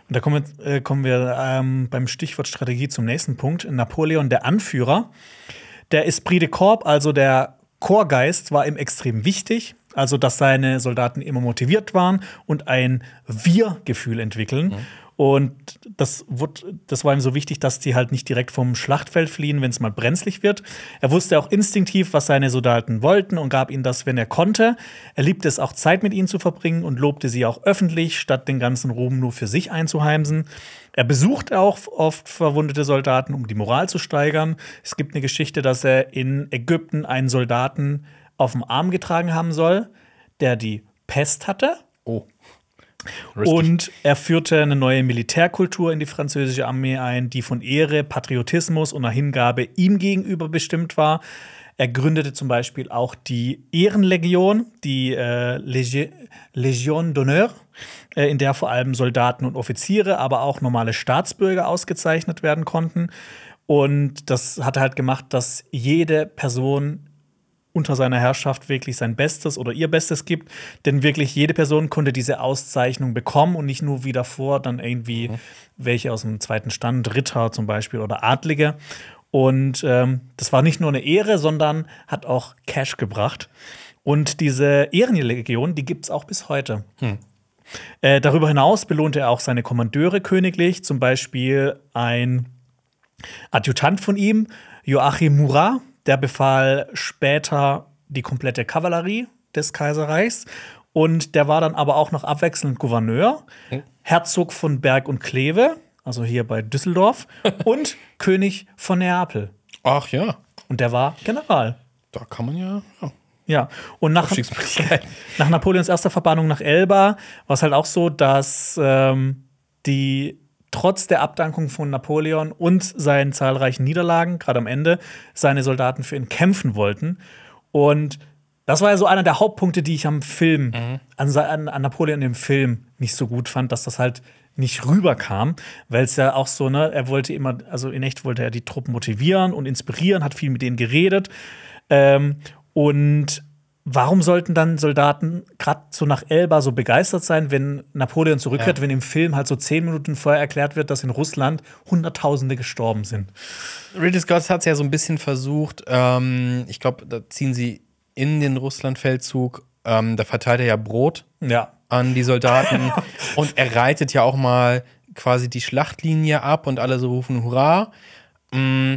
Und da kommen wir, äh, kommen wir ähm, beim Stichwort Strategie zum nächsten Punkt. Napoleon, der Anführer, der Esprit de Corps, also der Chorgeist, war ihm extrem wichtig. Also, dass seine Soldaten immer motiviert waren und ein Wir-Gefühl entwickeln. Und das, wurde, das war ihm so wichtig, dass die halt nicht direkt vom Schlachtfeld fliehen, wenn es mal brenzlig wird. Er wusste auch instinktiv, was seine Soldaten wollten und gab ihnen das, wenn er konnte. Er liebte es auch, Zeit mit ihnen zu verbringen und lobte sie auch öffentlich, statt den ganzen Ruhm nur für sich einzuheimsen. Er besuchte auch oft verwundete Soldaten, um die Moral zu steigern. Es gibt eine Geschichte, dass er in Ägypten einen Soldaten auf dem Arm getragen haben soll, der die Pest hatte. Oh. Risky. Und er führte eine neue Militärkultur in die französische Armee ein, die von Ehre, Patriotismus und einer Hingabe ihm gegenüber bestimmt war. Er gründete zum Beispiel auch die Ehrenlegion, die äh, Legi Legion d'honneur, äh, in der vor allem Soldaten und Offiziere, aber auch normale Staatsbürger ausgezeichnet werden konnten. Und das hat halt gemacht, dass jede Person unter seiner Herrschaft wirklich sein Bestes oder ihr Bestes gibt. Denn wirklich jede Person konnte diese Auszeichnung bekommen und nicht nur wie davor dann irgendwie welche aus dem zweiten Stand, Ritter zum Beispiel oder Adlige. Und ähm, das war nicht nur eine Ehre, sondern hat auch Cash gebracht. Und diese Ehrenlegion, die gibt es auch bis heute. Äh, darüber hinaus belohnte er auch seine Kommandeure königlich, zum Beispiel ein Adjutant von ihm, Joachim Murat, der befahl später die komplette Kavallerie des Kaiserreichs. Und der war dann aber auch noch abwechselnd Gouverneur, Herzog von Berg und Kleve, also hier bei Düsseldorf, (laughs) und König von Neapel. Ach ja, Und der war General. da kann man ja. ja. Ja, und nach, (laughs) nach Napoleons erster Verbannung nach Elba war es halt auch so, dass ähm, die trotz der Abdankung von Napoleon und seinen zahlreichen Niederlagen, gerade am Ende, seine Soldaten für ihn kämpfen wollten. Und das war ja so einer der Hauptpunkte, die ich am Film, an, se- an, an Napoleon im Film nicht so gut fand, dass das halt nicht rüberkam, weil es ja auch so, ne, er wollte immer, also in echt wollte er die Truppen motivieren und inspirieren, hat viel mit denen geredet. Ähm, und warum sollten dann Soldaten gerade so nach Elba so begeistert sein, wenn Napoleon zurückkehrt, Ja. wenn im Film halt so zehn Minuten vorher erklärt wird, dass in Russland Hunderttausende gestorben sind? Ridley Scott hat es ja so ein bisschen versucht. Ähm, ich glaube, da ziehen sie in den Russlandfeldzug. Ähm, da verteilt er ja Brot Ja. an die Soldaten (laughs) und er reitet ja auch mal quasi die Schlachtlinie ab und alle so rufen Hurra. Mm,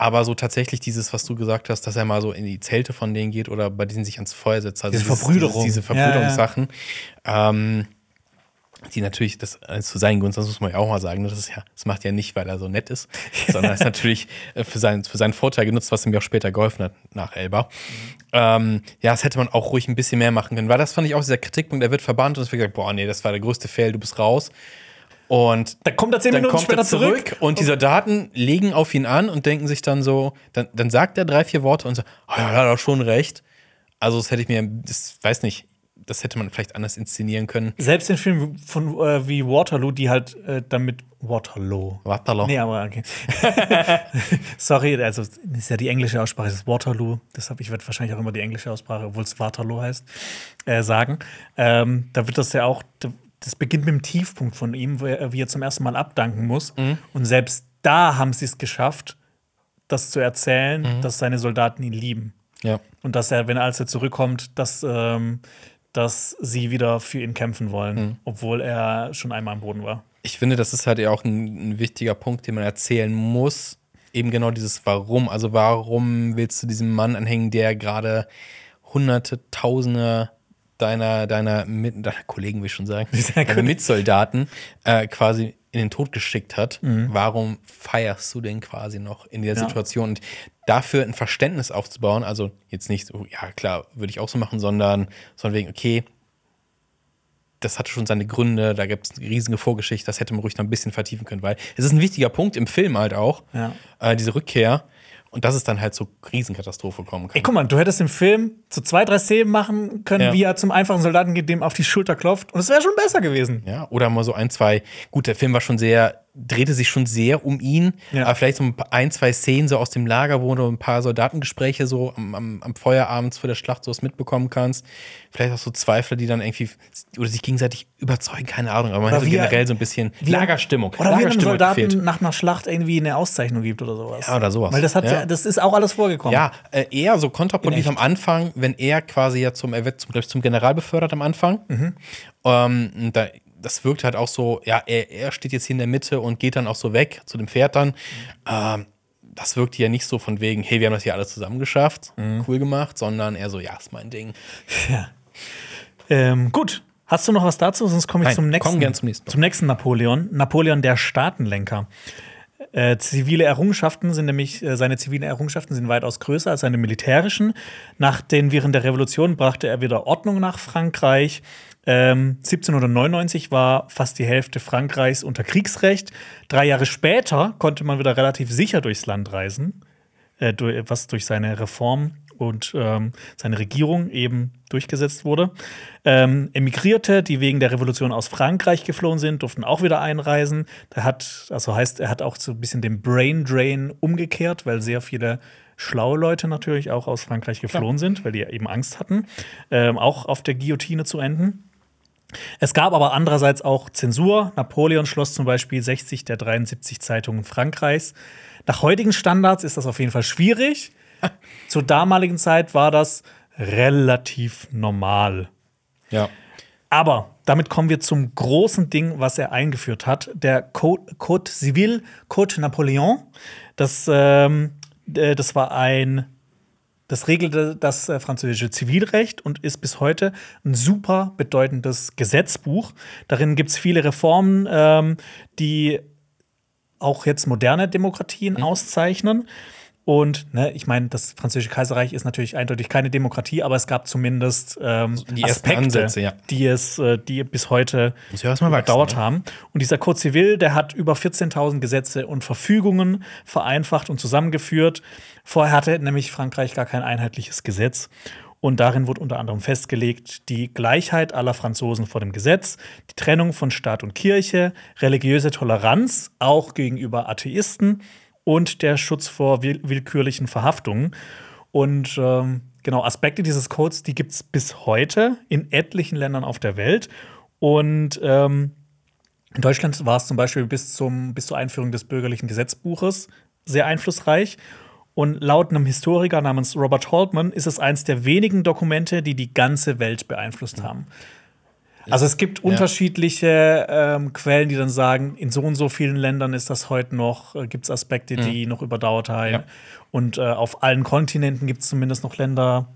aber so tatsächlich dieses, was du gesagt hast, dass er mal so in die Zelte von denen geht oder bei denen sich ans Feuer setzt. Also Diese dieses- Verbrüderung. Diese, diese Ja, ja. Verbrüderungssachen. Ähm, die natürlich, das ist zu seinen Gunsten, das muss man ja auch mal sagen, ne, das, ist ja, das macht er nicht, weil er so nett ist, (laughs) sondern ist natürlich äh, für seinen, für seinen Vorteil genutzt, was ihm ja auch später geholfen hat nach Elba. Ähm, ja, das hätte man auch ruhig ein bisschen mehr machen können, weil das fand ich auch dieser Kritikpunkt, er wird verbannt und es wird gesagt, boah, nee, das war der größte Fail, du bist raus. Und Da kommt er zehn dann Minuten kommt später er zurück, zurück. und die Soldaten legen auf ihn an und denken sich dann so, dann, dann sagt er drei, vier Worte und so, oh, ja, er hat doch schon recht. Also das hätte ich mir, das weiß nicht, das hätte man vielleicht anders inszenieren können. Selbst in Filmen von äh, wie Waterloo, die halt äh, damit Waterloo. Waterloo. Nee, aber okay. (laughs) Sorry, also das ist ja die englische Aussprache, es ist Waterloo. Deshalb, ich werde wahrscheinlich auch immer die englische Aussprache, obwohl es Waterloo heißt, äh, sagen. Ähm, da wird das ja auch, das beginnt mit dem Tiefpunkt von ihm, wo er, wie er zum ersten Mal abdanken muss. Und selbst da haben sie es geschafft, das zu erzählen, dass seine Soldaten ihn lieben. Ja. Und dass er, wenn er als er zurückkommt, dass, ähm, dass sie wieder für ihn kämpfen wollen, obwohl er schon einmal am Boden war. Ich finde, das ist halt ja auch ein, ein wichtiger Punkt, den man erzählen muss. Eben genau dieses Warum. Also warum willst du diesem Mann anhängen, der gerade hunderte, tausende deiner, deiner, mit, deiner Kollegen, will ich schon sagen, (laughs) deiner Mitsoldaten äh, quasi in den Tod geschickt hat. Warum feierst du den quasi noch in der Ja. Situation? Und dafür ein Verständnis aufzubauen, also jetzt nicht so, ja klar, würde ich auch so machen, sondern, sondern wegen, okay, das hatte schon seine Gründe, da gibt es eine riesige Vorgeschichte, das hätte man ruhig noch ein bisschen vertiefen können, weil es ist ein wichtiger Punkt im Film halt auch, Ja. äh, diese Rückkehr und dass es dann halt zur Riesenkatastrophe kommen kann. Ey, guck mal, du hättest im Film so zwei, drei Szenen machen können, Ja. wie er zum einfachen Soldaten geht, dem auf die Schulter klopft. Und es wäre schon besser gewesen. Ja, oder mal so ein, zwei, gut, der Film war schon sehr, drehte sich schon sehr um ihn, Ja. aber vielleicht so ein, zwei Szenen so aus dem Lager, wo du ein paar Soldatengespräche so am, am, am Feuerabend vor der Schlacht so was mitbekommen kannst. Vielleicht auch so Zweifler, die dann irgendwie oder sich gegenseitig überzeugen, keine Ahnung, aber man er- generell so ein bisschen wie er- Lagerstimmung. Oder wie einem Lagerstimmung Soldaten gefehlt. nach einer Schlacht irgendwie eine Auszeichnung gibt oder sowas. Ja, oder sowas. Weil das hat Ja. ja. das ist auch alles vorgekommen. Ja, äh, eher so kontraproduktiv am Anfang, wenn er quasi ja zum, er wird zum, ich, zum General befördert am Anfang. Mhm. Ähm, und da, das wirkt halt auch so, ja, er, er steht jetzt hier in der Mitte und geht dann auch so weg zu dem Pferd dann. Ähm, das wirkt ja nicht so von wegen, hey, wir haben das hier alles zusammen geschafft, Mhm. cool gemacht, sondern eher so, ja, ist mein Ding. Ähm, gut. Hast du noch was dazu? Sonst komme ich Nein, zum komm nächsten. gern zum nächsten. Zum nächsten Napoleon. Napoleon der Staatenlenker. Äh, zivile Errungenschaften sind nämlich, äh, seine zivilen Errungenschaften sind weitaus größer als seine militärischen. Nach den während der Revolution brachte er wieder Ordnung nach Frankreich. Ähm, 1799 war fast die Hälfte Frankreichs unter Kriegsrecht. Drei Jahre später konnte man wieder relativ sicher durchs Land reisen, äh, was durch seine Reform und ähm, seine Regierung eben durchgesetzt wurde. Ähm, Emigrierte, die wegen der Revolution aus Frankreich geflohen sind, durften auch wieder einreisen. Der hat, also heißt, er hat auch so ein bisschen den Brain Drain umgekehrt, weil sehr viele schlaue Leute natürlich auch aus Frankreich geflohen sind, weil die eben Angst hatten, ähm, auch auf der Guillotine zu enden. Es gab aber andererseits auch Zensur. Napoleon schloss zum Beispiel 60 der 73 Zeitungen Frankreichs. Nach heutigen Standards ist das auf jeden Fall schwierig. (laughs) Zur damaligen Zeit war das relativ normal. Ja. Aber damit kommen wir zum großen Ding, was er eingeführt hat, der Code, Code Civil, Code Napoleon. Das, ähm, äh, das war ein, das regelte das äh, französische Zivilrecht und ist bis heute ein super bedeutendes Gesetzbuch. Darin gibt es viele Reformen, ähm, die auch jetzt moderne Demokratien auszeichnen. Und ne, ich meine, das französische Kaiserreich ist natürlich eindeutig keine Demokratie, aber es gab zumindest ähm, die ersten Ansätze, ja. die es, äh, die bis heute ja gedauert ne? haben. Und dieser Code Civil, der hat über 14.000 Gesetze und Verfügungen vereinfacht und zusammengeführt. Vorher hatte nämlich Frankreich gar kein einheitliches Gesetz. Und darin wurde unter anderem festgelegt die Gleichheit aller Franzosen vor dem Gesetz, die Trennung von Staat und Kirche, religiöse Toleranz, auch gegenüber Atheisten und der Schutz vor will willkürlichen Verhaftungen. Und ähm, genau, Aspekte dieses Codes, die gibt es bis heute in etlichen Ländern auf der Welt. Und ähm, in Deutschland war es zum Beispiel bis, zum, bis zur Einführung des bürgerlichen Gesetzbuches sehr einflussreich. Und laut einem Historiker namens Robert Haltman ist es eines der wenigen Dokumente, die die ganze Welt beeinflusst haben. Also es gibt unterschiedliche ähm, Quellen, die dann sagen, in so und so vielen Ländern ist das heute noch, äh, gibt es Aspekte, die noch überdauert haben. Und äh, auf allen Kontinenten gibt es zumindest noch Länder.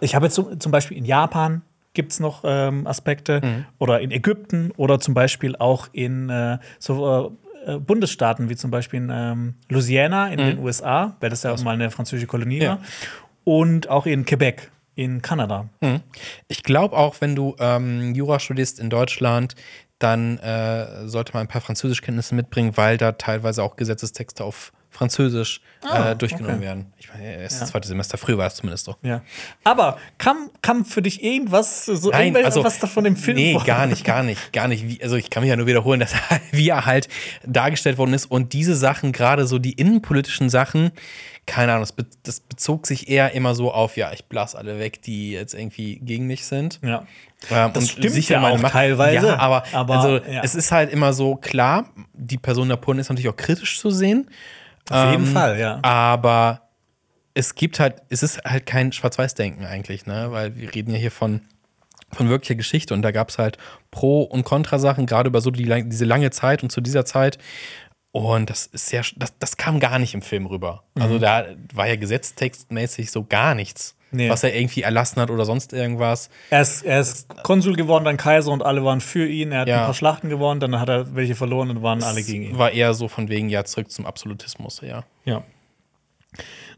Ich habe jetzt so, zum Beispiel in Japan gibt es noch ähm, Aspekte oder in Ägypten oder zum Beispiel auch in äh, so äh, Bundesstaaten wie zum Beispiel in ähm, Louisiana in den USA, weil das ja mal eine französische Kolonie Ja. war, und auch in Quebec in Kanada. Ich glaube auch, wenn du ähm, Jura studierst in Deutschland, dann äh, sollte man ein paar Französischkenntnisse mitbringen, weil da teilweise auch Gesetzestexte auf Französisch Ah, äh, durchgenommen okay. werden. Ich meine, es ist das zweite Semester, früher war es zumindest so. Ja. Aber kam, kam für dich irgendwas, so Nein, also was davon im Film Nee, vor? gar nicht, gar nicht, gar nicht. Wie, also ich kann mich ja nur wiederholen, (laughs) dass wie er halt dargestellt worden ist und diese Sachen, gerade so die innenpolitischen Sachen, keine Ahnung, das, be das bezog sich eher immer so auf, ja, ich blas alle weg, die jetzt irgendwie gegen mich sind. Ja. Ähm, Das und stimmt sicher ja auch Macht- teilweise, Ja, aber, aber, also, ja. es ist halt immer so klar, die Person Napoleon ist natürlich auch kritisch zu sehen. Auf jeden Ähm, Fall, ja. Aber es gibt halt, es ist halt kein Schwarz-Weiß-Denken eigentlich, ne? Weil wir reden ja hier von, von wirklicher Geschichte und da gab es halt Pro- und Kontrasachen, gerade über so die, diese lange Zeit und zu dieser Zeit. Und das ist sehr, das, das kam gar nicht im Film rüber. Mhm. Also da war ja gesetztextmäßig so gar nichts, Nee. was er irgendwie erlassen hat oder sonst irgendwas. Er ist, er ist Konsul geworden, dann Kaiser und alle waren für ihn. Er hat Ja. ein paar Schlachten gewonnen, dann hat er welche verloren und waren alle gegen ihn. War eher so von wegen, ja, zurück zum Absolutismus, ja. Ja.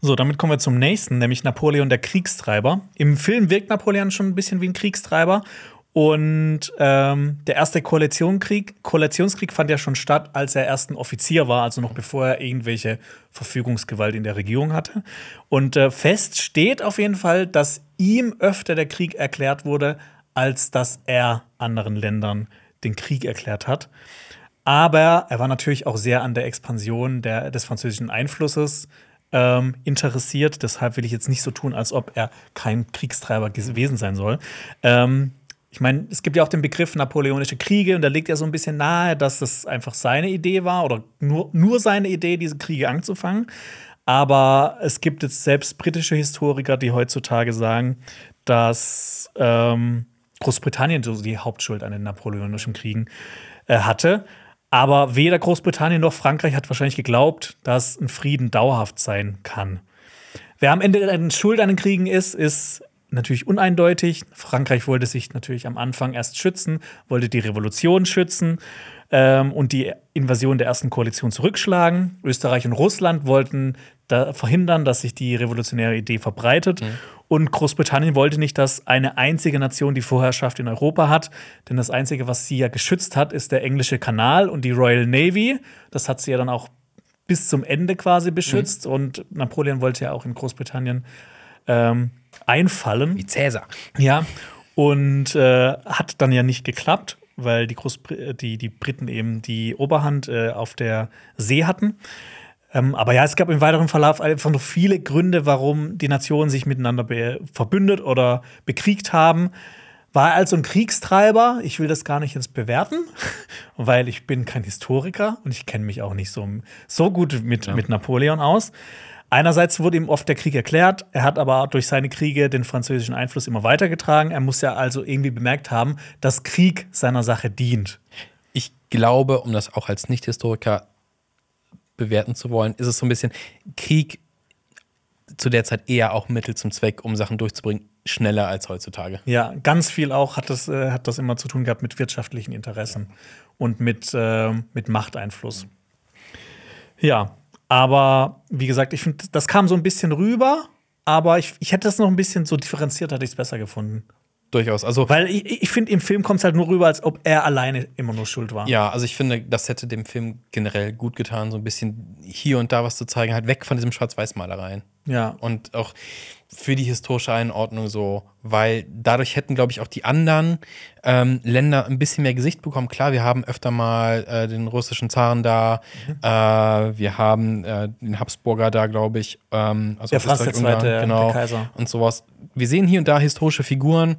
So, damit kommen wir zum nächsten, nämlich Napoleon der Kriegstreiber. Im Film wirkt Napoleon schon ein bisschen wie ein Kriegstreiber. Und ähm, der erste Koalitionskrieg, Koalitionskrieg fand ja schon statt, als er erst ein Offizier war, also noch bevor er irgendwelche Verfügungsgewalt in der Regierung hatte. Und äh, fest steht auf jeden Fall, dass ihm öfter der Krieg erklärt wurde, als dass er anderen Ländern den Krieg erklärt hat. Aber er war natürlich auch sehr an der Expansion der, des französischen Einflusses ähm, interessiert. Deshalb will ich jetzt nicht so tun, als ob er kein Kriegstreiber gewesen sein soll. Ähm, ich meine, es gibt ja auch den Begriff napoleonische Kriege und da liegt ja so ein bisschen nahe, dass das einfach seine Idee war oder nur, nur seine Idee, diese Kriege anzufangen. Aber es gibt jetzt selbst britische Historiker, die heutzutage sagen, dass ähm, Großbritannien so die Hauptschuld an den napoleonischen Kriegen äh, hatte. Aber weder Großbritannien noch Frankreich hat wahrscheinlich geglaubt, dass ein Frieden dauerhaft sein kann. Wer am Ende Schuld an den Kriegen ist, ist natürlich uneindeutig. Frankreich wollte sich natürlich am Anfang erst schützen, wollte die Revolution schützen ähm, und die Invasion der ersten Koalition zurückschlagen. Österreich und Russland wollten da verhindern, dass sich die revolutionäre Idee verbreitet. Und Großbritannien wollte nicht, dass eine einzige Nation die Vorherrschaft in Europa hat. Denn das Einzige, was sie ja geschützt hat, ist der englische Kanal und die Royal Navy. Das hat sie ja dann auch bis zum Ende quasi beschützt. Und Napoleon wollte ja auch in Großbritannien ähm, einfallen. Wie Cäsar. Ja, und äh, hat dann ja nicht geklappt, weil die, Großbr die, die Briten eben die Oberhand äh, auf der See hatten. Ähm, aber ja, es gab im weiteren Verlauf einfach noch viele Gründe, warum die Nationen sich miteinander verbündet oder bekriegt haben. War er also ein Kriegstreiber? Ich will das gar nicht jetzt bewerten, (laughs) weil ich bin kein Historiker und ich kenne mich auch nicht so, so gut mit, mit Napoleon aus. Einerseits wurde ihm oft der Krieg erklärt, er hat aber durch seine Kriege den französischen Einfluss immer weitergetragen. Er muss ja also irgendwie bemerkt haben, dass Krieg seiner Sache dient. Ich glaube, um das auch als Nicht-Historiker bewerten zu wollen, ist es so ein bisschen Krieg zu der Zeit eher auch Mittel zum Zweck, um Sachen durchzubringen, schneller als heutzutage. Ja, ganz viel auch hat das, äh, hat das immer zu tun gehabt mit wirtschaftlichen Interessen und mit, äh, mit Machteinfluss. Ja, aber wie gesagt, ich finde, das kam so ein bisschen rüber, aber ich, ich hätte das noch ein bisschen so differenziert, hätte ich es besser gefunden. durchaus. Also, Weil ich, ich finde, im Film kommt es halt nur rüber, als ob er alleine immer nur schuld war. ja, also ich finde, das hätte dem Film generell gut getan, so ein bisschen hier und da was zu zeigen, halt weg von diesem Schwarz-Weiß-Malereien. Ja. Und auch für die historische Einordnung so, weil dadurch hätten, glaube ich, auch die anderen ähm, Länder ein bisschen mehr Gesicht bekommen. Klar, wir haben öfter mal äh, den russischen Zaren da, Mhm. äh, wir haben äh, den Habsburger da, glaube ich. Ähm, also Der Franz II., genau, der Kaiser. Und sowas. Wir sehen hier und da historische Figuren,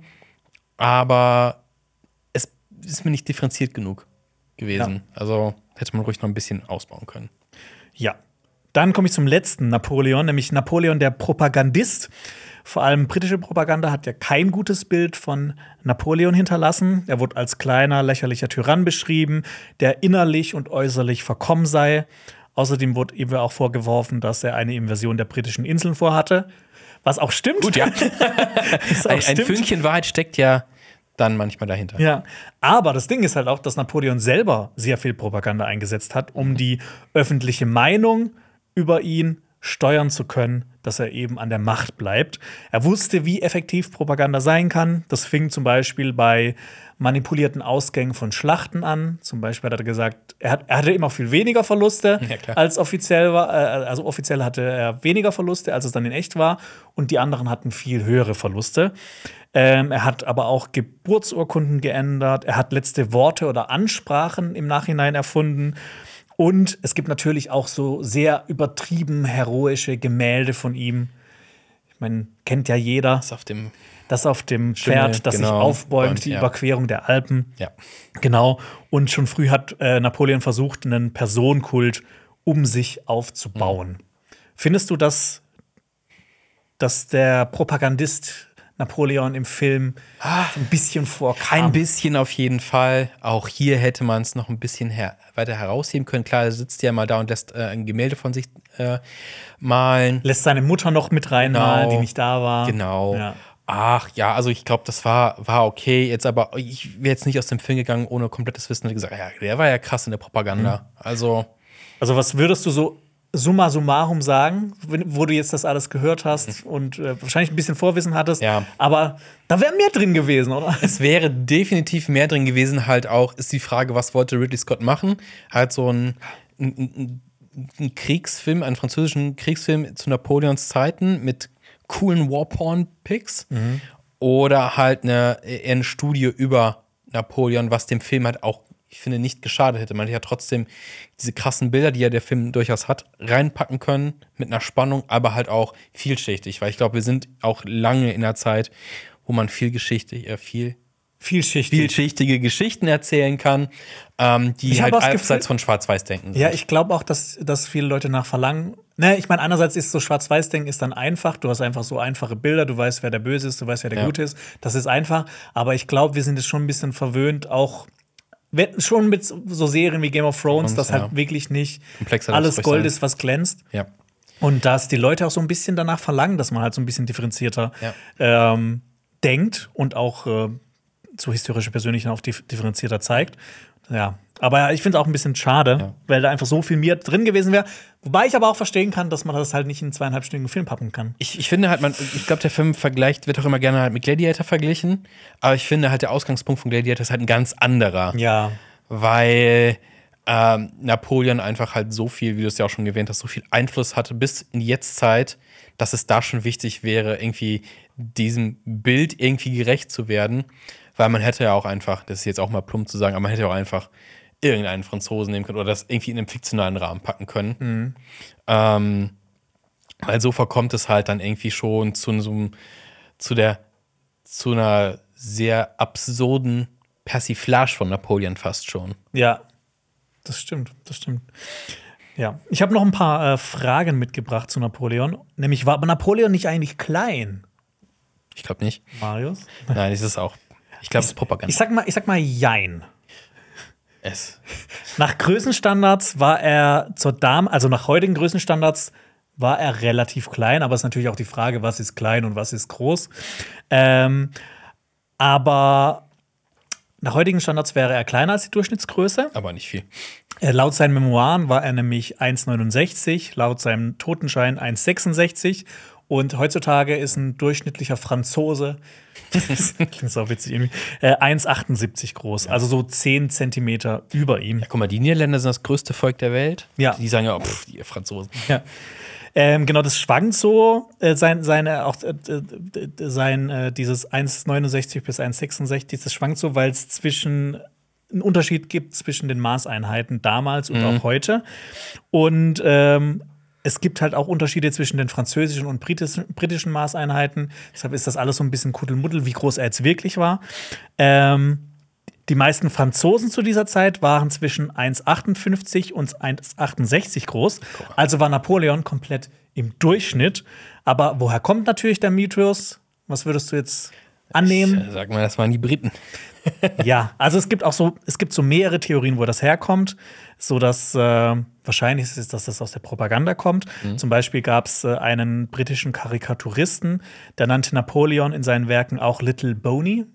aber es ist mir nicht differenziert genug gewesen. Also hätte man ruhig noch ein bisschen ausbauen können. Ja. Dann komme ich zum letzten Napoleon, nämlich Napoleon der Propagandist. Vor allem britische Propaganda hat ja kein gutes Bild von Napoleon hinterlassen. Er wurde als kleiner, lächerlicher Tyrann beschrieben, der innerlich und äußerlich verkommen sei. Außerdem wurde ihm auch vorgeworfen, dass er eine Invasion der britischen Inseln vorhatte. Was auch stimmt. Gut, ja. (laughs) (laughs) Auch ein, ein stimmt. Fünkchen Wahrheit steckt ja dann manchmal dahinter. Ja, aber das Ding ist halt auch, dass Napoleon selber sehr viel Propaganda eingesetzt hat, um die öffentliche Meinung über ihn steuern zu können, dass er eben an der Macht bleibt. Er wusste, wie effektiv Propaganda sein kann. Das fing zum Beispiel bei manipulierten Ausgängen von Schlachten an. Zum Beispiel hat er gesagt, er, hat, er hatte immer viel weniger Verluste (laughs) Ja, als offiziell war. Äh, also offiziell hatte er weniger Verluste, als es dann in echt war. Und die anderen hatten viel höhere Verluste. Ähm, er hat aber auch Geburtsurkunden geändert. Er hat letzte Worte oder Ansprachen im Nachhinein erfunden. Und es gibt natürlich auch so sehr übertrieben heroische Gemälde von ihm. Ich meine, kennt ja jeder. Ist auf dem, Das auf dem Schimmel, Pferd, das sich genau, aufbäumt, bäumt, die ja. Überquerung der Alpen. ja. Genau. Und schon früh hat äh, Napoleon versucht, einen Personenkult um sich aufzubauen. Findest du, dass, dass der Propagandist Napoleon im Film ein bisschen vorkam? Ein bisschen auf jeden Fall. Auch hier hätte man es noch ein bisschen her weiter herausheben können. Klar, er sitzt ja mal da und lässt äh, ein Gemälde von sich äh, malen. Lässt seine Mutter noch mit reinmalen, Genau. die nicht da war. Genau. Ja. Ach ja, also ich glaube, das war, war okay. Jetzt aber, ich wäre jetzt nicht aus dem Film gegangen ohne komplettes Wissen und gesagt, ja, der war ja krass in der Propaganda. Mhm. Also, Also, was würdest du so summa summarum sagen, wo du jetzt das alles gehört hast und äh, wahrscheinlich ein bisschen Vorwissen hattest? Mhm. Ja. Aber da wäre mehr drin gewesen, oder? es wäre definitiv mehr drin gewesen. Halt auch ist die Frage, was wollte Ridley Scott machen? Halt so ein, ein, ein, Kriegsfilm, einen französischen Kriegsfilm zu Napoleons Zeiten mit coolen Warporn-Pics oder halt eine, eine Studie über Napoleon, was dem Film halt auch, ich finde, nicht geschadet hätte. Man hätte ja trotzdem diese krassen Bilder, die ja der Film durchaus hat, reinpacken können mit einer Spannung, aber halt auch vielschichtig, weil ich glaube, wir sind auch lange in einer Zeit, wo man viel Geschichte, äh, viel Vielschichtig. vielschichtige Geschichten erzählen kann, ähm, die Ich halt abseits von Schwarz-Weiß-Denken Ja, ich glaube auch, dass, dass viele Leute nach verlangen. Ne, ich meine, einerseits ist so Schwarz-Weiß-Denken ist dann einfach. Du hast einfach so einfache Bilder. Du weißt, wer der Böse ist, du weißt, wer der Ja. Gute ist. Das ist einfach. Aber ich glaube, wir sind jetzt schon ein bisschen verwöhnt, auch schon mit so Serien wie Game of Thrones, Thrones, dass ja. halt wirklich nicht Komplexer alles Gold sein. ist, was glänzt. Ja. Und dass die Leute auch so ein bisschen danach verlangen, dass man halt so ein bisschen differenzierter Ja. ähm, denkt und auch äh, so historische Persönlichkeiten auch dif differenzierter zeigt. Ja, aber ich finde es auch ein bisschen schade, Ja. weil da einfach so viel mehr drin gewesen wäre. Wobei ich aber auch verstehen kann, dass man das halt nicht in zweieinhalbstündigen Film packen kann. Ich, ich finde halt, man, ich glaube, der Film vergleicht, wird auch immer gerne halt mit Gladiator verglichen, aber ich finde halt, der Ausgangspunkt von Gladiator ist halt ein ganz anderer. Ja, weil ähm, Napoleon einfach halt so viel, wie du es ja auch schon erwähnt hast, so viel Einfluss hatte bis in die Jetztzeit, dass es da schon wichtig wäre, irgendwie diesem Bild irgendwie gerecht zu werden, weil man hätte ja auch einfach, das ist jetzt auch mal plump zu sagen, aber man hätte ja auch einfach irgendeinen Franzosen nehmen können oder das irgendwie in einem fiktionalen Rahmen packen können. Ähm, weil so verkommt es halt dann irgendwie schon zu so einem, zu der, zu einer sehr absurden Persiflage von Napoleon fast schon. ja, das stimmt, das stimmt. Ja, ich habe noch ein paar äh, Fragen mitgebracht zu Napoleon. Nämlich, war Napoleon nicht eigentlich klein, Ich glaube nicht. Marius? Nein, es ist auch. Ich glaube, es ist Propaganda. Ich sag mal, ich sag mal Jein. Es. (laughs) Nach Größenstandards war er zur Dame, also nach heutigen Größenstandards war er relativ klein, aber es ist natürlich auch die Frage, was ist klein und was ist groß. Ähm, aber nach heutigen Standards wäre er kleiner als die Durchschnittsgröße. Aber nicht viel. Äh, laut seinen Memoiren war er nämlich 1,69, laut seinem Totenschein 1,66 Und heutzutage ist ein durchschnittlicher Franzose, (laughs) das klingt so witzig irgendwie, äh, 1,78 groß. Also so 10 Zentimeter über ihm. Ja, guck mal, die Niederländer sind das größte Volk der Welt. Ja. Die sagen ja, pff, die Franzosen. Ja. Ähm, genau, das schwankt so, äh, sein, seine, auch äh, äh, sein, äh, dieses 1,69 bis 1,66, das schwankt so, weil es zwischen einen Unterschied gibt zwischen den Maßeinheiten damals und auch heute. Und ähm, es gibt halt auch Unterschiede zwischen den französischen und britischen, britischen Maßeinheiten. Deshalb ist das alles so ein bisschen Kuddelmuddel, wie groß er jetzt wirklich war. Ähm, die meisten Franzosen zu dieser Zeit waren zwischen 1,58 und 1,68 groß. Also war Napoleon komplett im Durchschnitt. Aber woher kommt natürlich der Mythos? Was würdest du jetzt annehmen? Sag mal, das waren die Briten. (laughs) ja, also es gibt auch so, es gibt so mehrere Theorien, wo das herkommt, so dass äh, wahrscheinlich ist es, dass das aus der Propaganda kommt. Zum Beispiel gab es äh, einen britischen Karikaturisten, der nannte Napoleon in seinen Werken auch Little Boney.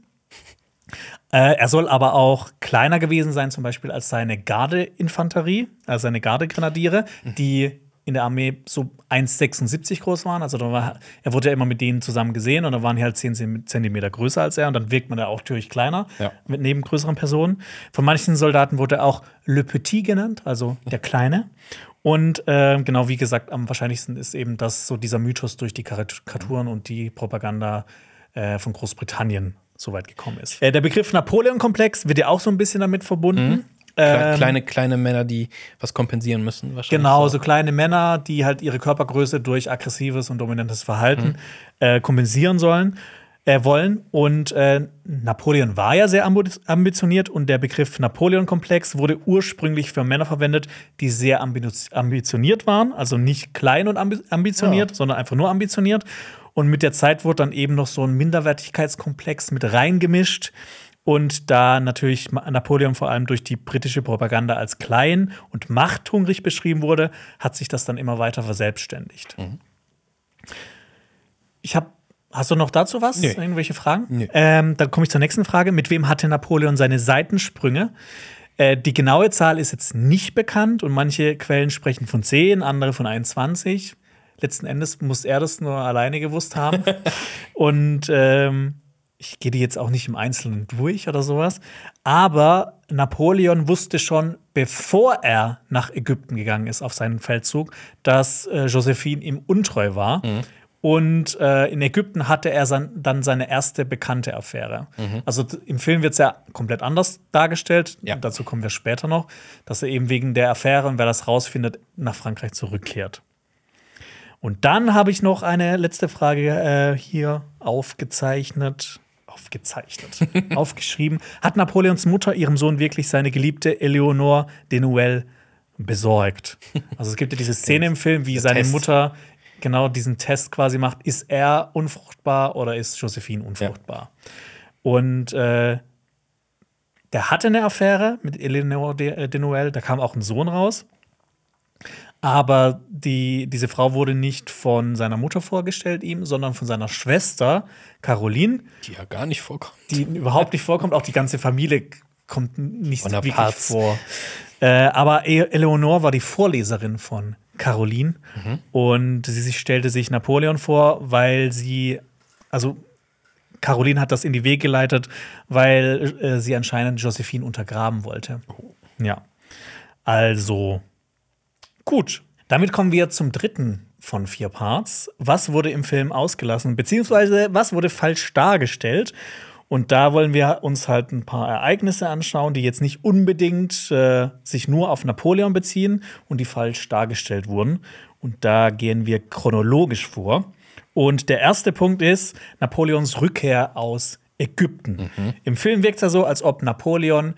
Äh, er soll aber auch kleiner gewesen sein, zum Beispiel als seine Gardeinfanterie, also seine Gardegrenadiere, die in der Armee so 1,76 groß waren. Also da war, er wurde ja immer mit denen zusammen gesehen und da waren die halt 10 Zentimeter größer als er und dann wirkt man da auch natürlich kleiner Ja. mit neben größeren Personen. Von manchen Soldaten wurde er auch Le Petit genannt, also der Kleine. Und ähm, genau wie gesagt, am wahrscheinlichsten ist eben das so dieser Mythos durch die Karikaturen und die Propaganda äh, von Großbritannien so weit gekommen ist. Äh, der Begriff Napoleon-Komplex wird ja auch so ein bisschen damit verbunden. Kle Ähm, kleine, kleine Männer, die was kompensieren müssen, wahrscheinlich. Genau, so kleine Männer, die halt ihre Körpergröße durch aggressives und dominantes Verhalten äh, kompensieren sollen, äh, wollen. Und äh, Napoleon war ja sehr ambi- ambitioniert und der Begriff Napoleon-Komplex wurde ursprünglich für Männer verwendet, die sehr ambi- ambitioniert waren, also nicht klein und ambi ambitioniert, sondern einfach nur ambitioniert. Und mit der Zeit wurde dann eben noch so ein Minderwertigkeitskomplex mit reingemischt. Und da natürlich Napoleon vor allem durch die britische Propaganda als klein und machthungrig beschrieben wurde, hat sich das dann immer weiter verselbstständigt. Ich habe. Hast du noch dazu was? Nee. Irgendwelche Fragen? Nee. Ähm, dann komme ich zur nächsten Frage. Mit wem hatte Napoleon seine Seitensprünge? Äh, die genaue Zahl ist jetzt nicht bekannt und manche Quellen sprechen von 10, andere von 21. Letzten Endes muss er das nur alleine gewusst haben. (laughs) und ähm, ich gehe die jetzt auch nicht im Einzelnen durch oder sowas. Aber Napoleon wusste schon, bevor er nach Ägypten gegangen ist auf seinen Feldzug, dass äh, Josephine ihm untreu war. Und äh, in Ägypten hatte er san- dann seine erste bekannte Affäre. Also t- im Film wird es ja komplett anders dargestellt. Ja. Dazu kommen wir später noch, dass er eben wegen der Affäre und wer das rausfindet, nach Frankreich zurückkehrt. Und dann habe ich noch eine letzte Frage äh, hier aufgezeichnet. Aufgezeichnet. (laughs) aufgeschrieben. Hat Napoleons Mutter ihrem Sohn wirklich seine geliebte Eleonore de Noël besorgt? Also es gibt ja diese Szene im Film, wie seine Test. Mutter genau diesen Test quasi macht. Ist er unfruchtbar oder ist Josephine unfruchtbar? Und äh, der hatte eine Affäre mit Eleonore de, äh, de Noël. Da kam auch ein Sohn raus. Aber die, diese Frau wurde nicht von seiner Mutter vorgestellt ihm, sondern von seiner Schwester Caroline, Die ja gar nicht vorkommt. die überhaupt nicht vorkommt. Auch die ganze Familie kommt nicht wirklich Parts. vor. Äh, aber E- Eleonore war die Vorleserin von Caroline und sie stellte sich Napoleon vor, weil sie, also Caroline hat das in die Wege geleitet, weil äh, sie anscheinend Josephine untergraben wollte. Ja. Also, gut. Damit kommen wir zum dritten von vier Parts. Was wurde im Film ausgelassen, beziehungsweise was wurde falsch dargestellt? Und da wollen wir uns halt ein paar Ereignisse anschauen, die jetzt nicht unbedingt äh, sich nur auf Napoleon beziehen und die falsch dargestellt wurden. Und da gehen wir chronologisch vor. Und der erste Punkt ist Napoleons Rückkehr aus Ägypten. Im Film wirkt es ja so, als ob Napoleon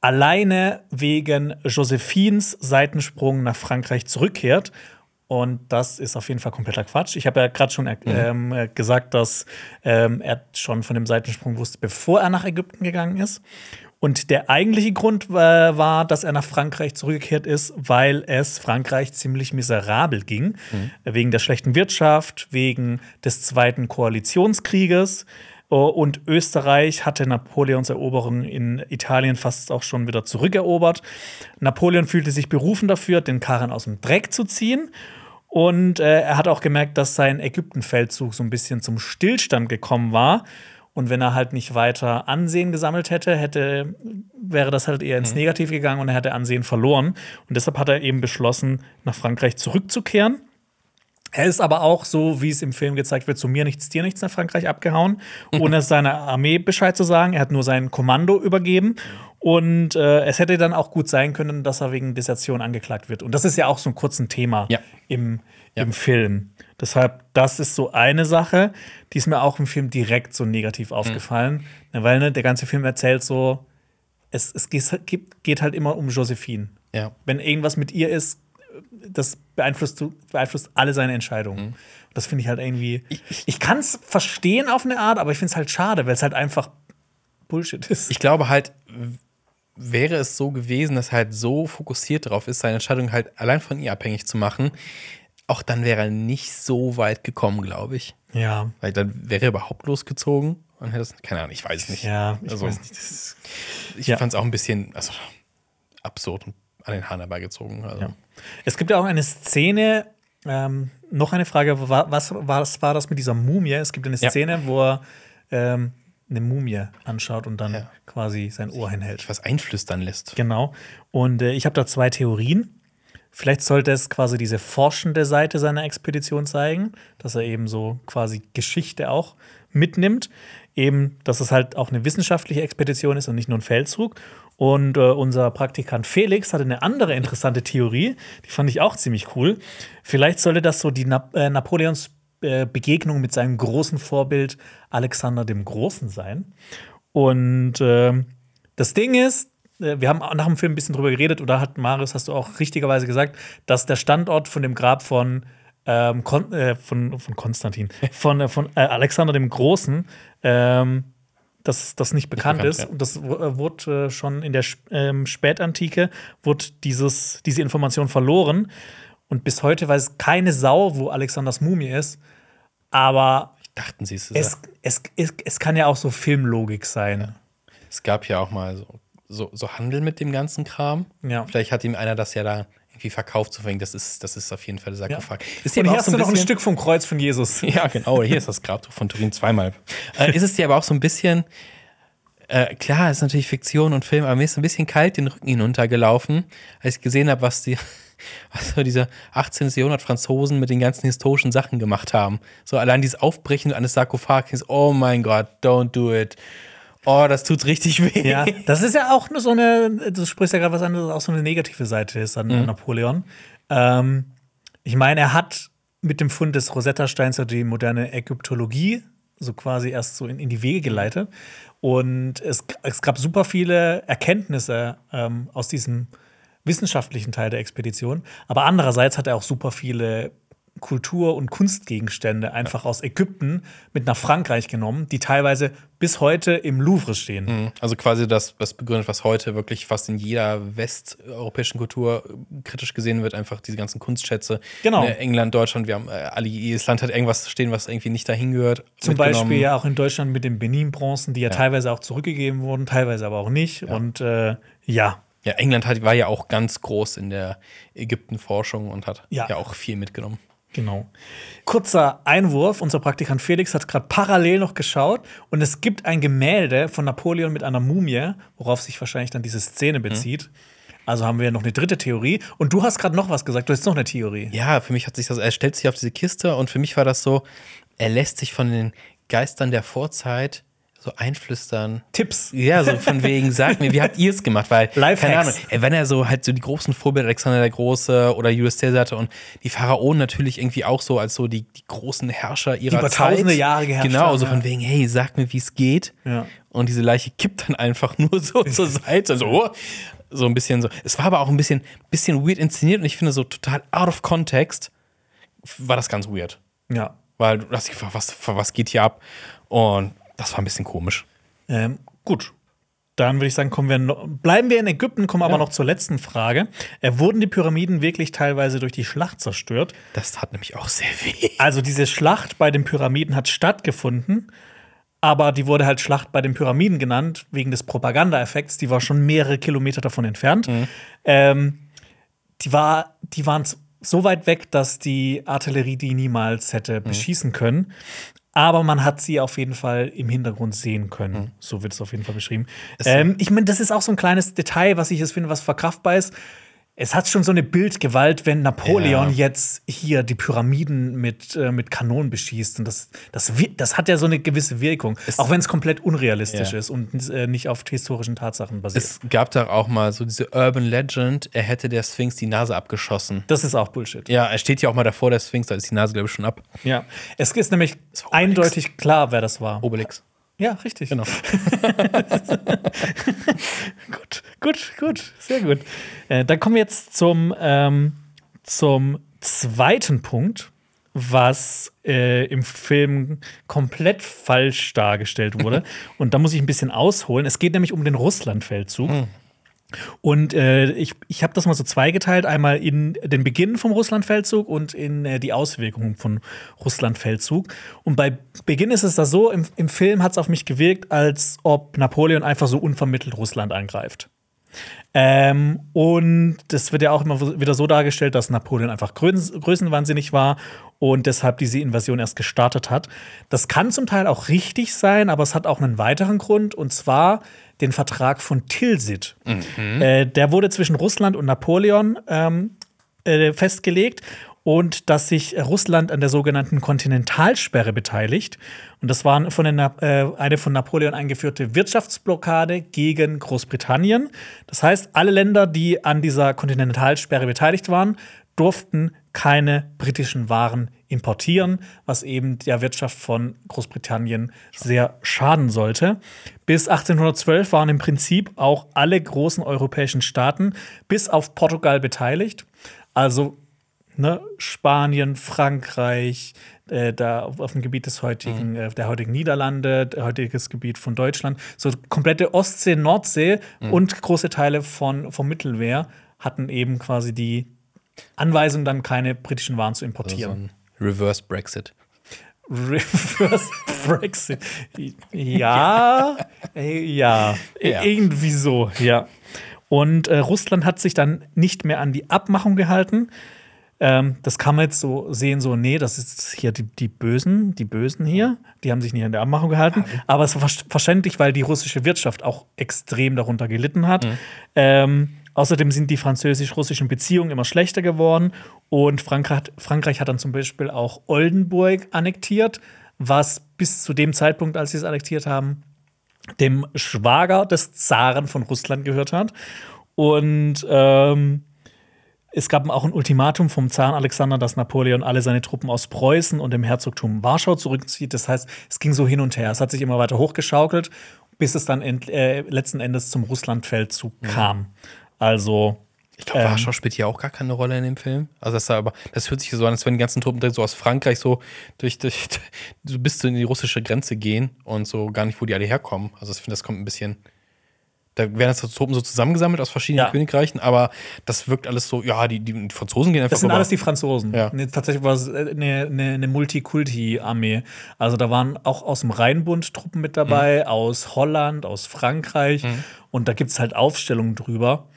alleine wegen Josephines Seitensprung nach Frankreich zurückkehrt. Und das ist auf jeden Fall kompletter Quatsch. Ich habe ja gerade schon ähm, äh, gesagt, dass ähm, er schon von dem Seitensprung wusste, bevor er nach Ägypten gegangen ist. Und der eigentliche Grund äh, war, dass er nach Frankreich zurückgekehrt ist, weil es Frankreich ziemlich miserabel ging. Wegen der schlechten Wirtschaft, wegen des Zweiten Koalitionskrieges. Oh, Und Österreich hatte Napoleons Eroberung in Italien fast auch schon wieder zurückerobert. Napoleon fühlte sich berufen dafür, den Karren aus dem Dreck zu ziehen. Und äh, er hat auch gemerkt, dass sein Ägyptenfeldzug so ein bisschen zum Stillstand gekommen war. Und wenn er halt nicht weiter Ansehen gesammelt hätte, hätte wäre das halt eher ins Mhm. Negative gegangen und er hätte Ansehen verloren. Und deshalb hat er eben beschlossen, nach Frankreich zurückzukehren. Er ist aber auch so, wie es im Film gezeigt wird, zu mir nichts, dir nichts nach Frankreich abgehauen, ohne seiner Armee Bescheid zu sagen. Er hat nur sein Kommando übergeben. Und äh, es hätte dann auch gut sein können, dass er wegen Desertion angeklagt wird. Und das ist ja auch so ein kurzes Thema Ja. im, Ja. im Film. Deshalb, das ist so eine Sache, die ist mir auch im Film direkt so negativ aufgefallen. Ne, Weil ne, der ganze Film erzählt so, es, es geht, geht halt immer um Josephine. Ja. Wenn irgendwas mit ihr ist, das beeinflusst, beeinflusst alle seine Entscheidungen. Das finde ich halt irgendwie. Ich, ich kann es verstehen auf eine Art, aber ich finde es halt schade, weil es halt einfach Bullshit ist. Ich glaube halt, wäre es so gewesen, dass er halt so fokussiert darauf ist, seine Entscheidung halt allein von ihr abhängig zu machen, auch dann wäre er nicht so weit gekommen, glaube ich. ja. Weil dann wäre er überhaupt losgezogen und hätte es, keine Ahnung, ich weiß es nicht. Ja, ich Also, weiß nicht. Ich Ja. fand es auch ein bisschen also, absurd und an den Haaren herbeigezogen. Also. Ja. Es gibt ja auch eine Szene, ähm, noch eine Frage, wa- was, was war das mit dieser Mumie? Es gibt eine Ja. Szene, wo er ähm, eine Mumie anschaut und dann Ja. quasi sein Ohr hinhält. Was einflüstern lässt. Genau. Und äh, ich habe da zwei Theorien. Vielleicht sollte es quasi diese forschende Seite seiner Expedition zeigen, dass er eben so quasi Geschichte auch mitnimmt. Eben, dass es halt auch eine wissenschaftliche Expedition ist und nicht nur ein Feldzug. Und äh, unser Praktikant Felix hatte eine andere interessante Theorie, die fand ich auch ziemlich cool. Vielleicht sollte das so die Nap äh, Napoleons äh, Begegnung mit seinem großen Vorbild Alexander dem Großen sein. Und ähm, das Ding ist, äh, wir haben nach dem Film ein bisschen drüber geredet, oder hat Marius, hast du auch richtigerweise gesagt, dass der Standort von dem Grab von, ähm, Kon äh, von, von Konstantin, von, äh, von äh, Alexander dem Großen, ähm, dass das nicht bekannt, bekannt, ist. ja. Und das äh, wurde äh, schon in der ähm, Spätantike wurde dieses, diese Information verloren. Und bis heute weiß keine Sau, wo Alexanders Mumie ist. Aber Dachten sie es. es, es, es, es kann ja auch so Filmlogik sein. Es gab ja auch mal so, so, so Handel mit dem ganzen Kram. Ja. Vielleicht hat ihm einer das ja da irgendwie verkauft, zu wegen, das ist, das ist auf jeden Fall der Sarkophag. Ist Und aber hier auch hast so du noch ein Stück vom Kreuz von Jesus. (laughs) Ja, genau. Hier ist das Grabtuch von Turin zweimal. Äh, ist es dir aber auch so ein bisschen, äh, klar, ist natürlich Fiktion und Film, aber mir ist ein bisschen kalt den Rücken hinuntergelaufen, als ich gesehen habe, was die, (laughs) was so diese 18. Jahrhundert Franzosen mit den ganzen historischen Sachen gemacht haben. So allein dieses Aufbrechen eines Sarkophags, oh mein Gott, don't do it. Oh, das tut richtig weh. Ja, das ist ja auch nur so eine, du sprichst ja gerade was anderes, auch so eine negative Seite ist an Napoleon. Ähm, ich meine, er hat mit dem Fund des Rosetta-Steins ja die moderne Ägyptologie so quasi erst so in, in die Wege geleitet. Und es, es gab super viele Erkenntnisse ähm, aus diesem wissenschaftlichen Teil der Expedition. Aber andererseits hat er auch super viele Kultur- und Kunstgegenstände einfach aus Ägypten mit nach Frankreich genommen, die teilweise bis heute im Louvre stehen. Also quasi das, was begründet, was heute wirklich fast in jeder westeuropäischen Kultur äh, kritisch gesehen wird, einfach diese ganzen Kunstschätze. Genau. Ne, England, Deutschland, wir haben äh, alle, jedes Land hat irgendwas stehen, was irgendwie nicht dahin gehört. Zum. Beispiel ja auch in Deutschland mit den Benin-Bronzen, die ja, teilweise auch zurückgegeben wurden, teilweise aber auch nicht. Und äh, ja, Ja, England hat, war ja auch ganz groß in der Ägyptenforschung und hat Ja. ja, auch viel mitgenommen. Genau. Kurzer Einwurf: Unser Praktikant Felix hat gerade parallel noch geschaut und es gibt ein Gemälde von Napoleon mit einer Mumie, worauf sich wahrscheinlich dann diese Szene bezieht. Also haben wir noch eine dritte Theorie. Und du hast gerade noch was gesagt. Du hast noch eine Theorie. Ja, für mich hat sich das, er stellt sich auf diese Kiste und für mich war das so, er lässt sich von den Geistern der Vorzeit so einflüstern. Tipps. Ja, so von (laughs) wegen, sag mir, wie habt ihr es gemacht? Weil, Lifehacks. keine Ahnung, ey, wenn er so halt so die großen Vorbilder Alexander der Große oder Julius Caesar hatte und die Pharaonen natürlich irgendwie auch so als so die, die großen Herrscher ihrer über Zeit. tausende Jahre geherrscht Genau, so ja. von wegen, hey, sag mir, wie es geht. Ja. Und diese Leiche kippt dann einfach nur so (laughs) zur Seite, so, so ein bisschen so. Es war aber auch ein bisschen, bisschen weird inszeniert und ich finde so total out of context war das ganz weird. Ja. Weil du hast dich gefragt, was, was geht hier ab? Und das war ein bisschen komisch. Ähm, gut. Dann würde ich sagen, kommen wir noch, bleiben wir in Ägypten, kommen aber Ja. noch zur letzten Frage. Äh, wurden die Pyramiden wirklich teilweise durch die Schlacht zerstört? Das tat nämlich auch sehr weh. Also diese Schlacht bei den Pyramiden hat stattgefunden, aber die wurde halt Schlacht bei den Pyramiden genannt, wegen des Propagandaeffekts. Die war schon mehrere Kilometer davon entfernt. Ähm, die, war, die waren so weit weg, dass die Artillerie die niemals hätte beschießen können. Aber man hat sie auf jeden Fall im Hintergrund sehen können. So wird es auf jeden Fall beschrieben. Ähm, ich meine, das ist auch so ein kleines Detail, was ich jetzt finde, was verkraftbar ist. Es hat schon so eine Bildgewalt, wenn Napoleon Ja. jetzt hier die Pyramiden mit, äh, mit Kanonen beschießt. Und das, das, das hat ja so eine gewisse Wirkung. auch wenn es komplett unrealistisch Ja. ist und äh, nicht auf historischen Tatsachen basiert. Es gab da auch mal so diese Urban Legend, er hätte der Sphinx die Nase abgeschossen. das ist auch Bullshit. Ja, er steht ja auch mal davor, der Sphinx, da ist die Nase, glaube ich, schon ab. Ja. Es ist nämlich eindeutig klar, wer das war. Obelix. Ja, richtig. Genau. (laughs) Gut, gut, gut, sehr gut. Äh, dann kommen wir jetzt zum, ähm, zum zweiten Punkt, was äh, im Film komplett falsch dargestellt wurde. (laughs) Und da muss ich ein bisschen ausholen. Es geht nämlich um den Russlandfeldzug. Und äh, ich, ich habe das mal so zweigeteilt: einmal in den Beginn vom Russlandfeldzug und in äh, die Auswirkungen von Russlandfeldzug. Und bei Beginn ist es da so: im, im Film hat es auf mich gewirkt, als ob Napoleon einfach so unvermittelt Russland angreift. Ähm, und das wird ja auch immer wieder so dargestellt, dass Napoleon einfach größen, größenwahnsinnig war und deshalb diese Invasion erst gestartet hat. Das kann zum Teil auch richtig sein, aber es hat auch einen weiteren Grund und zwar den Vertrag von Tilsit. Äh, der wurde zwischen Russland und Napoleon ähm, äh, festgelegt und dass sich Russland an der sogenannten Kontinentalsperre beteiligt. Und das war von den, äh, eine von Napoleon eingeführte Wirtschaftsblockade gegen Großbritannien. Das heißt, alle Länder, die an dieser Kontinentalsperre beteiligt waren, durften keine britischen Waren importieren, was eben der Wirtschaft von Großbritannien sehr schaden sollte. Bis 1812 waren im Prinzip auch alle großen europäischen Staaten bis auf Portugal beteiligt. Also ne, Spanien, Frankreich, äh, da auf, dem Gebiet des heutigen, äh, der heutigen Niederlande, der heutiges Gebiet von Deutschland, so komplette Ostsee, Nordsee und große Teile von, vom Mittelmeer hatten eben quasi die Anweisung, dann keine britischen Waren zu importieren. Reverse Brexit. Reverse (laughs) Brexit. Ja, äh, ja, Ja. irgendwie so, ja. Und äh, Russland hat sich dann nicht mehr an die Abmachung gehalten. Ähm, das kann man jetzt so sehen, so, nee, das ist hier die, die Bösen, die Bösen hier, die haben sich nicht an der Abmachung gehalten. Aber es war ver- verständlich, weil die russische Wirtschaft auch extrem darunter gelitten hat. Ähm, außerdem sind die französisch-russischen Beziehungen immer schlechter geworden und Frankreich, Frankreich hat dann zum Beispiel auch Oldenburg annektiert, was bis zu dem Zeitpunkt, als sie es annektiert haben, dem Schwager des Zaren von Russland gehört hat. Und ähm, es gab auch ein Ultimatum vom Zaren Alexander, dass Napoleon alle seine Truppen aus Preußen und dem Herzogtum Warschau zurückzieht. Das heißt, es ging so hin und her. Es hat sich immer weiter hochgeschaukelt, bis es dann äh, letzten Endes zum Russlandfeldzug kam. Also Ich glaube, Ähm. Warschau spielt ja auch gar keine Rolle in dem Film. Also das, aber, das hört sich so an, als wenn die ganzen Truppen direkt so aus Frankreich so durch, durch (laughs) so bis zu in die russische Grenze gehen und so gar nicht, wo die alle herkommen. Also ich finde, das kommt ein bisschen. Da werden jetzt so Truppen so zusammengesammelt aus verschiedenen Ja. Königreichen, aber das wirkt alles so, ja, die, die Franzosen gehen einfach Das sind alles die Franzosen. Ja. Nee, tatsächlich war es äh, eine, eine, eine Multikulti-Armee. Also da waren auch aus dem Rheinbund Truppen mit dabei, aus Holland, aus Frankreich. Und da gibt es halt Aufstellungen drüber.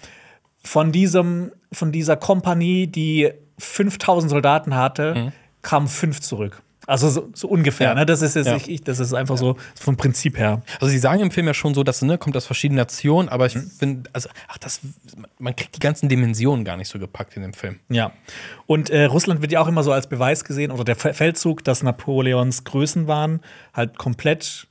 Von, diesem, von dieser Kompanie, die 5000 Soldaten hatte, kamen fünf zurück. Also so, so ungefähr. Ja. Ne? Das, ist jetzt Ja. ich, das ist einfach so vom Prinzip her. Also sie sagen im Film ja schon so, dass ne, kommt aus verschiedenen Nationen, aber ich Mhm. finde, also ach, das, man kriegt die ganzen Dimensionen gar nicht so gepackt in dem Film. Ja. Und äh, Russland wird ja auch immer so als Beweis gesehen, oder der Fe- Feldzug, dass Napoleons Größenwahn halt komplett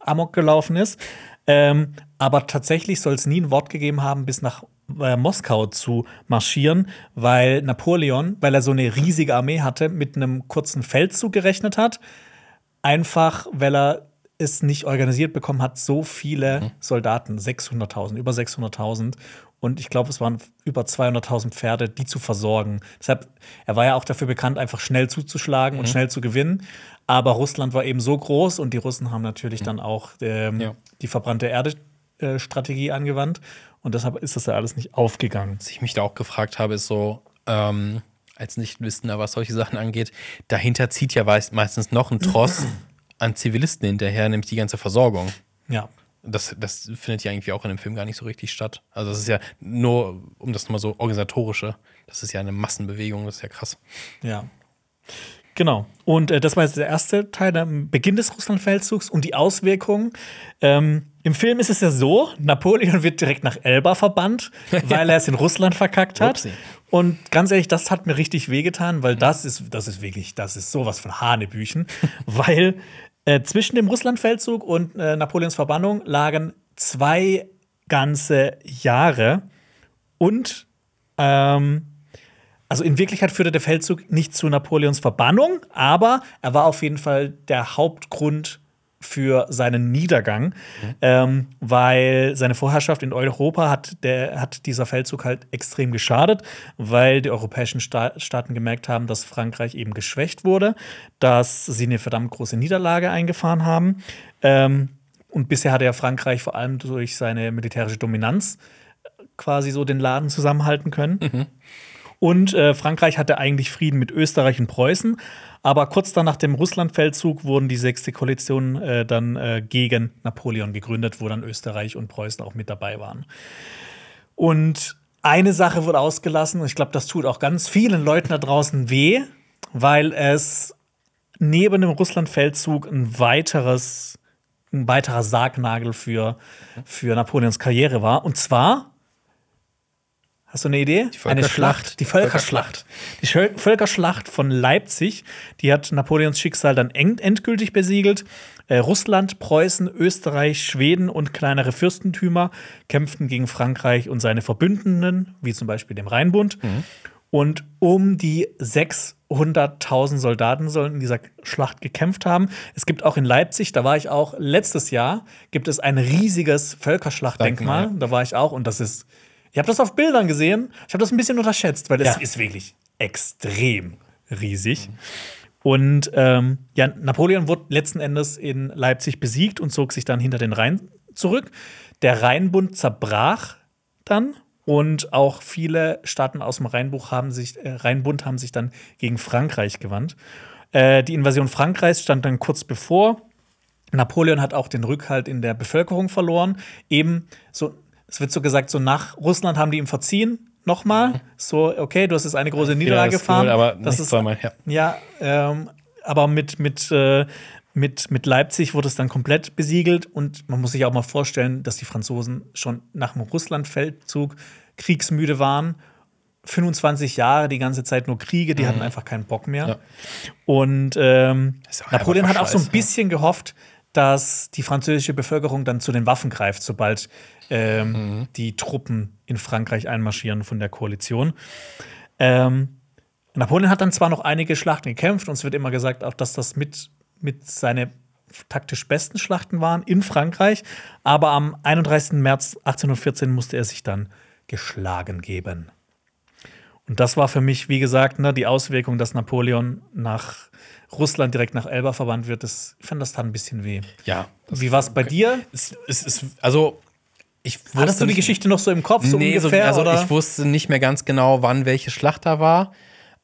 amok gelaufen ist. Ähm, aber tatsächlich soll es nie ein Wort gegeben haben, bis nach äh, Moskau zu marschieren, weil Napoleon, weil er so eine riesige Armee hatte, mit einem kurzen Feldzug gerechnet hat. Einfach, weil er es nicht organisiert bekommen hat, so viele Soldaten, 600.000, über 600.000. Und ich glaube, es waren über 200.000 Pferde, die zu versorgen. Deshalb, er war ja auch dafür bekannt, einfach schnell zuzuschlagen und schnell zu gewinnen. Aber Russland war eben so groß und die Russen haben natürlich dann auch ähm, Ja. die verbrannte Erde-Strategie angewandt. Und deshalb ist das ja alles nicht aufgegangen. Was ich mich da auch gefragt habe, ist so, ähm, als Nichtwissender, was solche Sachen angeht, dahinter zieht ja meist- meistens noch ein Tross (clears throat) an Zivilisten hinterher, nämlich die ganze Versorgung. Ja. das, das findet ja irgendwie auch in dem Film gar nicht so richtig statt. Also das ist ja nur, um das nochmal so organisatorische, das ist ja eine Massenbewegung, das ist ja krass. Ja. Genau. Und äh, das war jetzt der erste Teil, der Beginn des Russlandfeldzugs und die Auswirkungen. Ähm, Im Film ist es ja so, Napoleon wird direkt nach Elba verbannt, (laughs) weil er es in Russland verkackt hat. Upsi. Und ganz ehrlich, das hat mir richtig wehgetan, weil das ist, das ist wirklich, das ist sowas von Hanebüchen. (laughs) weil äh, zwischen dem Russlandfeldzug und äh, Napoleons Verbannung lagen zwei ganze Jahre. Und ähm, also in Wirklichkeit führte der Feldzug nicht zu Napoleons Verbannung, aber er war auf jeden Fall der Hauptgrund für seinen Niedergang, ähm, weil seine Vorherrschaft in Europa hat, der, hat dieser Feldzug halt extrem geschadet, weil die europäischen Sta Staaten gemerkt haben, dass Frankreich eben geschwächt wurde, dass sie eine verdammt große Niederlage eingefahren haben. Ähm, und bisher hatte ja Frankreich vor allem durch seine militärische Dominanz quasi so den Laden zusammenhalten können. Und äh, Frankreich hatte eigentlich Frieden mit Österreich und Preußen. Aber kurz dann nach dem Russlandfeldzug wurden die sechste Koalition äh, dann äh, gegen Napoleon gegründet, wo dann Österreich und Preußen auch mit dabei waren. Und eine Sache wurde ausgelassen, und ich glaube, das tut auch ganz vielen Leuten da draußen weh, weil es neben dem Russlandfeldzug ein weiteres, ein weiterer Sargnagel für, für Napoleons Karriere war. Und zwar Hast du eine Idee? Eine. Schlacht. Die Völkerschlacht. Die Völkerschlacht von Leipzig, die hat Napoleons Schicksal dann endgültig besiegelt. Äh, Russland, Preußen, Österreich, Schweden und kleinere Fürstentümer kämpften gegen Frankreich und seine Verbündeten, wie zum Beispiel dem Rheinbund. Und um die 600.000 Soldaten sollen in dieser Schlacht gekämpft haben. Es gibt auch in Leipzig, da war ich auch letztes Jahr, gibt es ein riesiges Völkerschlachtdenkmal. Denkmal, Da war ich auch und das ist, ich habe das auf Bildern gesehen. Ich habe das ein bisschen unterschätzt, weil das Ja. ist wirklich extrem riesig. Und ähm, ja, Napoleon wurde letzten Endes in Leipzig besiegt und zog sich dann hinter den Rhein zurück. Der Rheinbund zerbrach dann und auch viele Staaten aus dem Rheinbuch haben sich, äh, Rheinbund haben sich dann gegen Frankreich gewandt. Äh, die Invasion Frankreichs stand dann kurz bevor. Napoleon hat auch den Rückhalt in der Bevölkerung verloren. Eben so, es wird so gesagt, so nach Russland haben die ihm verziehen. Nochmal, so, okay, du hast jetzt eine große Niederlage ist gefahren. cool, aber das ist zweimal, ja. ja, ähm, aber mit, mit, äh, mit, mit Leipzig wurde es dann komplett besiegelt und man muss sich auch mal vorstellen, dass die Franzosen schon nach dem Russlandfeldzug kriegsmüde waren. 25 Jahre, die ganze Zeit nur Kriege, die hatten einfach keinen Bock mehr. Mhm. Ja. Und ähm, Napoleon hat auch so ein bisschen gehofft, dass die französische Bevölkerung dann zu den Waffen greift, sobald ähm, Mhm. die Truppen in Frankreich einmarschieren von der Koalition. Ähm, Napoleon hat dann zwar noch einige Schlachten gekämpft und es wird immer gesagt, auch dass das mit, mit seine taktisch besten Schlachten waren in Frankreich, aber am 31. März 1814 musste er sich dann geschlagen geben. Und das war für mich, wie gesagt, ne, die Auswirkung, dass Napoleon nach Russland direkt nach Elba verbannt wird. Das, ich fand das tat ein bisschen weh. Ja. Wie war es bei dir? Es, es ist, also, ich wusste Hattest du die Geschichte noch so im Kopf, so nee, ungefähr? so, also oder? ich wusste nicht mehr ganz genau, wann welche Schlacht da war.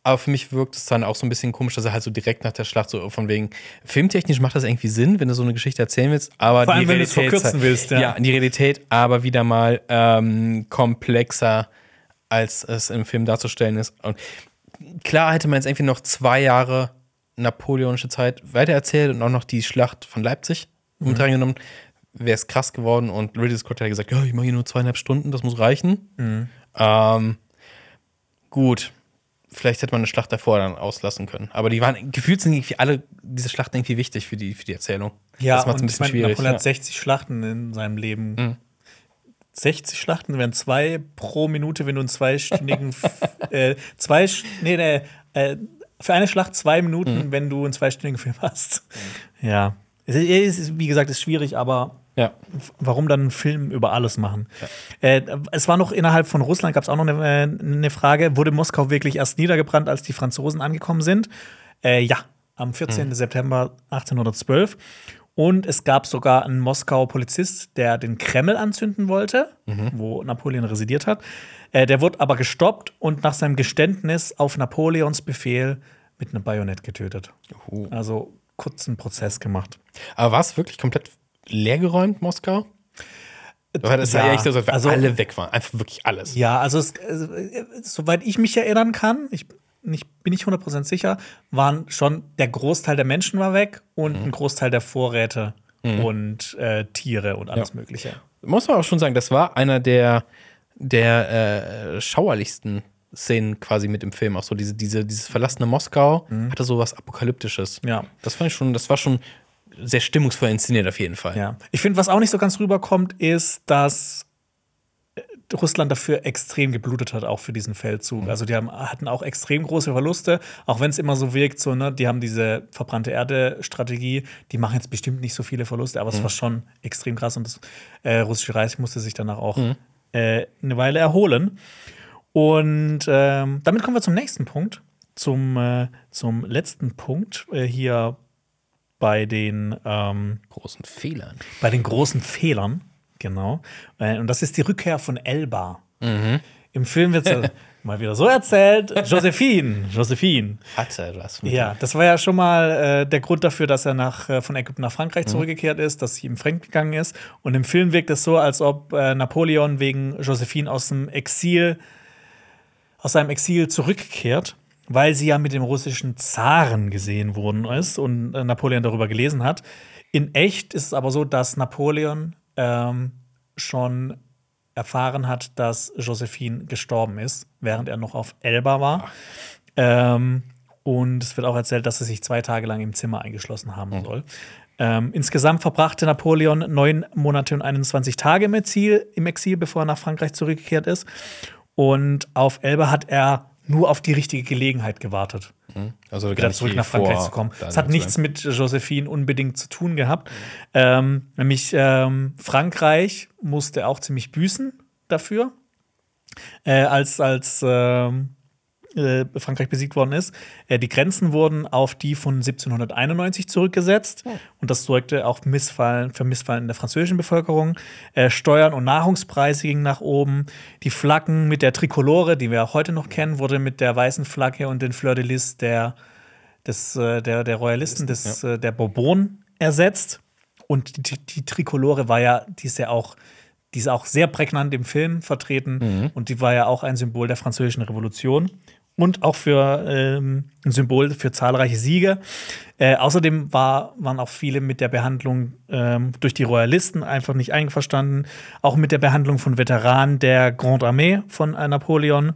Aber für mich wirkt es dann auch so ein bisschen komisch, dass er halt so direkt nach der Schlacht so von wegen filmtechnisch macht das irgendwie Sinn, wenn du so eine Geschichte erzählen willst. Aber Vor allem, die wenn du es verkürzen willst, ja. Ja, die Realität aber wieder mal ähm, komplexer, als es im Film darzustellen ist. Und klar hätte man jetzt irgendwie noch zwei Jahre napoleonische Zeit weitererzählt und auch noch die Schlacht von Leipzig Mhm. mit reingenommen, wäre es krass geworden. Und Ridley Scott hat gesagt, ja, ich mache hier nur zweieinhalb Stunden, das muss reichen. Mhm. Ähm, gut, vielleicht hätte man eine Schlacht davor dann auslassen können. Aber die waren, gefühlt sind irgendwie alle diese Schlachten irgendwie wichtig für die, für die Erzählung. ja, das macht ein ich bisschen meine, schwierig. Napoleon Ja. hat 60 Schlachten in seinem Leben. Mhm. 60 Schlachten wären zwei pro Minute, wenn du einen zweistündigen, (laughs) äh, zwei, nee, nee, äh, für eine Schlacht zwei Minuten, Mhm. wenn du einen zweistündigen Film hast. Ja. Es ist, es ist, wie gesagt, ist schwierig, aber ja. warum dann einen Film über alles machen? Äh, es war noch innerhalb von Russland, gab es auch noch eine, eine Frage, wurde Moskau wirklich erst niedergebrannt, als die Franzosen angekommen sind? Äh, ja, am 14. September 1812. Und es gab sogar einen Moskauer Polizist, der den Kreml anzünden wollte, wo Napoleon residiert hat. Äh, der wurde aber gestoppt und nach seinem Geständnis auf Napoleons Befehl mit einem Bajonett getötet. Uh. Also kurzen Prozess gemacht. Aber war es wirklich komplett leergeräumt, Moskau? Weil das war ja echt so, dass wir also- alle weg waren. Einfach wirklich alles. Ja, also, es, also äh, soweit ich mich erinnern kann, ich nicht, bin nicht 100% sicher, waren schon der Großteil der Menschen war weg und Mhm. ein Großteil der Vorräte und äh, Tiere und alles Ja. Mögliche. Muss man auch schon sagen, das war einer der, der äh, schauerlichsten Szenen quasi mit im Film. Auch so diese, diese, dieses verlassene Moskau hatte so was Apokalyptisches. Ja. Das fand ich schon, das war schon sehr stimmungsvoll inszeniert auf jeden Fall. Ja. Ich finde, was auch nicht so ganz rüberkommt, ist, dass Russland dafür extrem geblutet hat, auch für diesen Feldzug. Also die haben, hatten auch extrem große Verluste, auch wenn es immer so wirkt, so, ne, die haben diese verbrannte Erde-Strategie, die machen jetzt bestimmt nicht so viele Verluste, aber es war schon extrem krass und das äh, russische Reich musste sich danach auch äh, eine Weile erholen. Und ähm, damit kommen wir zum nächsten Punkt, zum, äh, zum letzten Punkt äh, hier bei den ähm, Großen Fehlern. bei den großen Fehlern, genau. Äh, Und das ist die Rückkehr von Elba. Im Film wird (laughs) es mal wieder so erzählt: Josephine, Josephine. Hat er was Ja, das war ja schon mal äh, der Grund dafür, dass er nach, äh, von Ägypten nach Frankreich zurückgekehrt ist, dass sie ihm fremd gegangen ist. Und im Film wirkt es so, als ob äh, Napoleon wegen Josephine aus dem Exil, aus seinem Exil zurückkehrt, weil sie ja mit dem russischen Zaren gesehen worden ist und äh, Napoleon darüber gelesen hat. In echt ist es aber so, dass Napoleon ähm, schon erfahren hat, dass Josephine gestorben ist, während er noch auf Elba war. Ähm, und es wird auch erzählt, dass er sich zwei Tage lang im Zimmer eingeschlossen haben soll. Ähm, insgesamt verbrachte Napoleon neun Monate und 21 Tage im Exil, im Exil, bevor er nach Frankreich zurückgekehrt ist. Und auf Elba hat er nur auf die richtige Gelegenheit gewartet, Also gar wieder zurück nach Frankreich zu kommen. Es hat nichts mit Josephine unbedingt zu tun gehabt. Ähm, nämlich ähm, Frankreich musste auch ziemlich büßen dafür, äh, als, als ähm, äh, Frankreich besiegt worden ist. Äh, die Grenzen wurden auf die von 1791 zurückgesetzt. Und das sorgte auch Missfallen, für Missfallen in der französischen Bevölkerung. Äh, Steuern und Nahrungspreise gingen nach oben. Die Flaggen mit der Trikolore, die wir auch heute noch kennen, wurde mit der weißen Flagge und den Fleur de Lis der, des, äh, der, der Royalisten, des, äh, der Bourbon ersetzt. Und die, die Trikolore war ja, die ist ja auch, die ist auch sehr prägnant im Film vertreten und die war ja auch ein Symbol der französischen Revolution und auch für ähm, ein Symbol für zahlreiche Siege. Äh, außerdem war, waren auch viele mit der Behandlung ähm, durch die Royalisten einfach nicht einverstanden, auch mit der Behandlung von Veteranen der Grande Armee von Napoleon.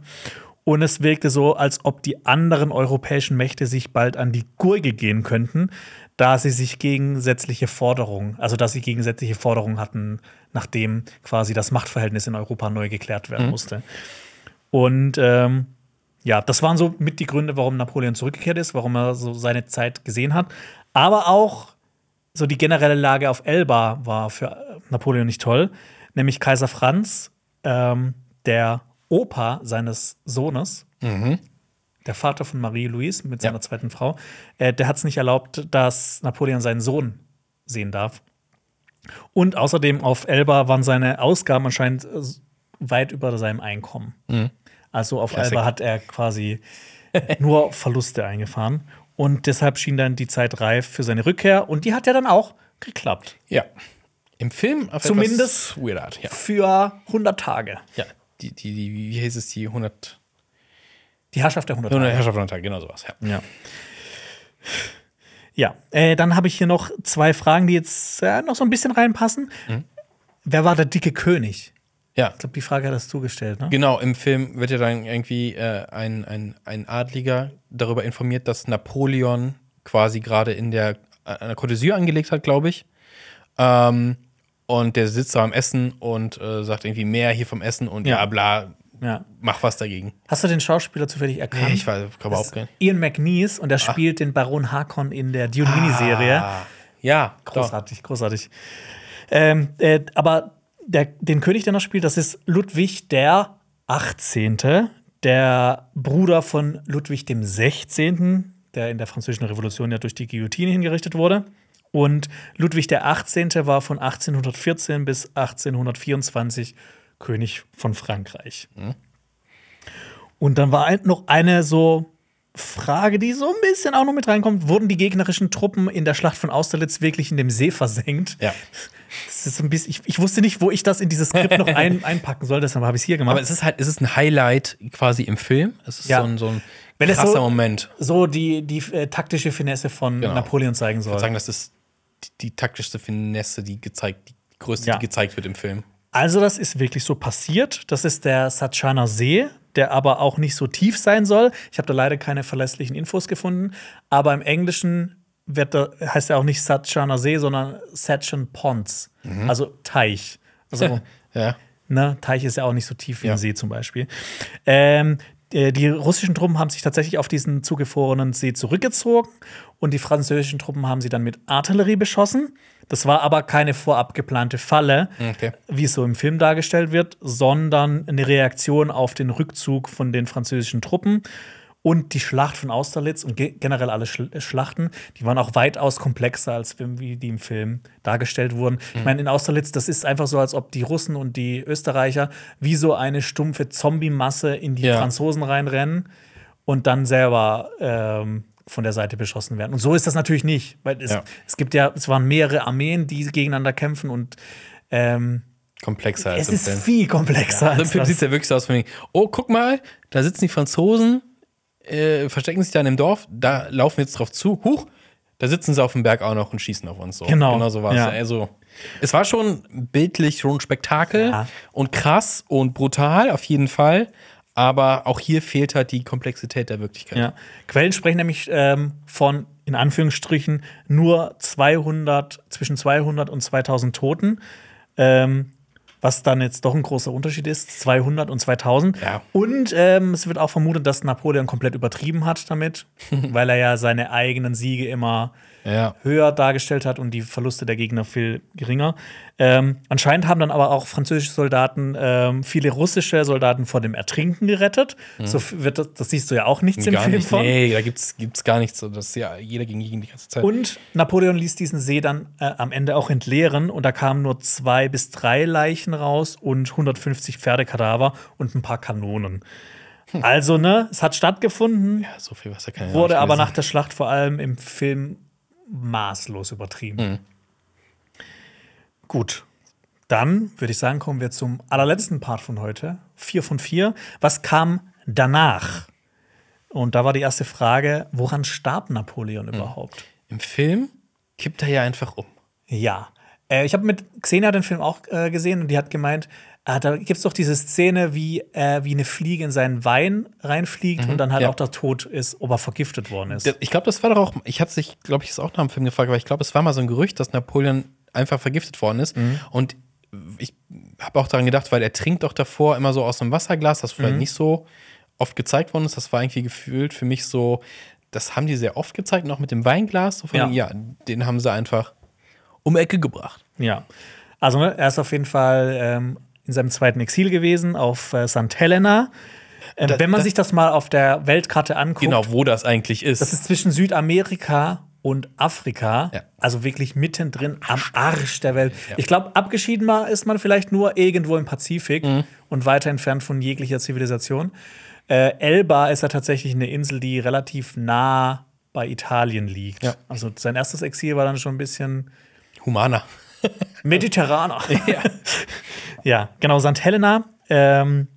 Und es wirkte so, als ob die anderen europäischen Mächte sich bald an die Gurgel gehen könnten, da sie sich gegensätzliche Forderungen, also dass sie gegensätzliche Forderungen hatten, nachdem quasi das Machtverhältnis in Europa neu geklärt werden musste. Und ähm, ja, das waren so mit die Gründe, warum Napoleon zurückgekehrt ist, warum er so seine Zeit gesehen hat. Aber auch so die generelle Lage auf Elba war für Napoleon nicht toll. Nämlich Kaiser Franz, ähm, der Opa seines Sohnes, der Vater von Marie-Louise mit seiner Ja. zweiten Frau, äh, der hat es nicht erlaubt, dass Napoleon seinen Sohn sehen darf. Und außerdem auf Elba waren seine Ausgaben anscheinend äh, weit über seinem Einkommen. Also auf Klassik. Elba hat er quasi (laughs) nur Verluste eingefahren. Und deshalb schien dann die Zeit reif für seine Rückkehr. Und die hat ja dann auch geklappt. Ja. Im Film auf Zumindest- weird Art, ja. Für 100 Tage. Ja. Die, die, die, wie hieß es, die 100, Die Herrschaft der 100 100 Tage. Herrschaft von Tag, genau sowas, ja. Ja. Ja, äh, dann habe ich hier noch zwei Fragen, die jetzt äh, noch so ein bisschen reinpassen. Mhm. Wer war der dicke König? Ja, Ich glaube, die Frage hattest du gestellt, ne? genau. Im Film wird ja dann irgendwie äh, ein, ein, ein Adliger darüber informiert, dass Napoleon quasi gerade in der an der Côte d'Azur angelegt hat, glaube ich. Ähm, und der sitzt da am Essen und äh, sagt irgendwie mehr hier vom Essen und Ja. ja, bla, Ja. mach was dagegen. Hast du den Schauspieler zufällig erkannt? Nee, ich weiß aber Das auch nicht. Ian McNeese und er spielt den Baron Harkon in der Dune-Miniserie. Ah, ja, Großartig, großartig. Ähm, äh, aber der, den König, der noch spielt, das ist Ludwig der 18., der Bruder von Ludwig dem 16., der in der Französischen Revolution ja durch die Guillotine hingerichtet wurde. Und Ludwig der 18. war von 1814 bis 1824 König von Frankreich. Und dann war noch eine so, Frage, die so ein bisschen auch noch mit reinkommt: Wurden die gegnerischen Truppen in der Schlacht von Austerlitz wirklich in dem See versenkt? Ja. Das ist ein bisschen, ich, ich wusste nicht, wo ich das in dieses Skript noch ein, (laughs) einpacken soll, deshalb habe ich es hier gemacht. Aber es ist halt, es ist ein Highlight quasi im Film. Es ist Ja. so ein, so ein Wenn es krasser so- Moment. so die, die äh, taktische Finesse von Genau. Napoleon zeigen Ich soll. würde sagen, das ist die, die taktischste Finesse, die gezeigt, die größte, Ja. die gezeigt wird im Film. Also, das ist wirklich so passiert. Das ist der Satchana See, der aber auch nicht so tief sein soll. Ich habe da leider keine verlässlichen Infos gefunden. Aber im Englischen wird da, heißt er auch nicht Satchana See, sondern Satchan Ponds. Also Teich. Also, (laughs) Ja. ne, Teich ist ja auch nicht so tief wie Ja. ein See zum Beispiel. Ähm, äh, die russischen Truppen haben sich tatsächlich auf diesen zugefrorenen See zurückgezogen und die französischen Truppen haben sie dann mit Artillerie beschossen. Das war aber keine vorab geplante Falle, Okay. wie es so im Film dargestellt wird, sondern eine Reaktion auf den Rückzug von den französischen Truppen. Und die Schlacht von Austerlitz und ge generell alle Schl Schlachten, die waren auch weitaus komplexer, als wie die im Film dargestellt wurden. Ich meine, in Austerlitz, das ist einfach so, als ob die Russen und die Österreicher wie so eine stumpfe Zombie-Masse in die Ja. Franzosen reinrennen und dann selber ähm, von der Seite beschossen werden. Und so ist das natürlich nicht, weil es, Ja. es gibt ja, es waren mehrere Armeen, die gegeneinander kämpfen und ähm, Komplexer als es ist Film. viel komplexer. Also Im Film sieht es ja wirklich so aus, von oh, guck mal, da sitzen die Franzosen, äh, verstecken sich da in dem Dorf, da laufen jetzt drauf zu, huch, da sitzen sie auf dem Berg auch noch und schießen auf uns. So. Genau. Genau so war es. Ja. Also, es war schon bildlich schon ein Spektakel Ja. und krass und brutal, auf jeden Fall. Aber auch hier fehlt halt die Komplexität der Wirklichkeit. Ja. Quellen sprechen nämlich ähm, von, in Anführungsstrichen, nur 200, zwischen 200 und 2000 Toten. Ähm, was dann jetzt doch ein großer Unterschied ist, 200 und 2000. Ja. Und ähm, es wird auch vermutet, dass Napoleon komplett übertrieben hat damit, (laughs) weil er ja seine eigenen Siege immer Ja. höher dargestellt hat und die Verluste der Gegner viel geringer. Ähm, anscheinend haben dann aber auch französische Soldaten ähm, viele russische Soldaten vor dem Ertrinken gerettet. So f- wird das, das siehst du ja auch nichts im Mhm. Gar Film nicht. von. Nee, da gibt's, gibt's gar nichts. So, Das ist ja jeder gegen jeden die ganze Zeit. Und Napoleon ließ diesen See dann äh, am Ende auch entleeren und da kamen nur zwei bis drei Leichen raus und 150 Pferdekadaver und ein paar Kanonen. Also, ne, es hat stattgefunden, ja, so viel Wasser kann ja wurde aber nach der Schlacht vor allem im Film maßlos übertrieben. Mhm. Gut. Dann würde ich sagen, kommen wir zum allerletzten Part von heute. Vier von vier. Was kam danach? Und da war die erste Frage: Woran starb Mhm. Napoleon überhaupt? Im Film kippt er ja einfach um. Ja. Äh, ich habe mit Xenia den Film auch äh, gesehen und die hat gemeint, ah, da gibt es doch diese Szene, wie, äh, wie eine Fliege in seinen Wein reinfliegt und dann halt Mhm. ja. auch der Tod ist, ob er vergiftet worden ist. Ich glaube, das war doch auch, ich hatte sich, glaube ich, das auch nach dem Film gefragt, aber ich glaube, es war mal so ein Gerücht, dass Napoleon einfach vergiftet worden ist. Mhm. Und ich habe auch daran gedacht, weil er trinkt doch davor immer so aus einem Wasserglas, das vielleicht Mhm. nicht so oft gezeigt worden ist. Das war irgendwie gefühlt für mich so, das haben die sehr oft gezeigt, noch mit dem Weinglas. So von, Ja. ja. den haben sie einfach um Ecke gebracht. Ja. Also, ne, er ist auf jeden Fall ähm, in seinem zweiten Exil gewesen auf äh, St. Helena. Ähm, Da- wenn man da- sich das mal auf der Weltkarte anguckt, Genau, wo das eigentlich ist. das ist zwischen Südamerika und Afrika, Ja. also wirklich mittendrin am Arsch der Welt. Ich glaube, abgeschieden ist man vielleicht nur irgendwo im Pazifik Mhm. und weiter entfernt von jeglicher Zivilisation. Äh, Elba ist ja tatsächlich eine Insel, die relativ nah bei Italien liegt. Ja. Also sein erstes Exil war dann schon ein bisschen Humaner. (laughs) mediterraner. (laughs) ja. Ja, genau, St. Helena. Ähm,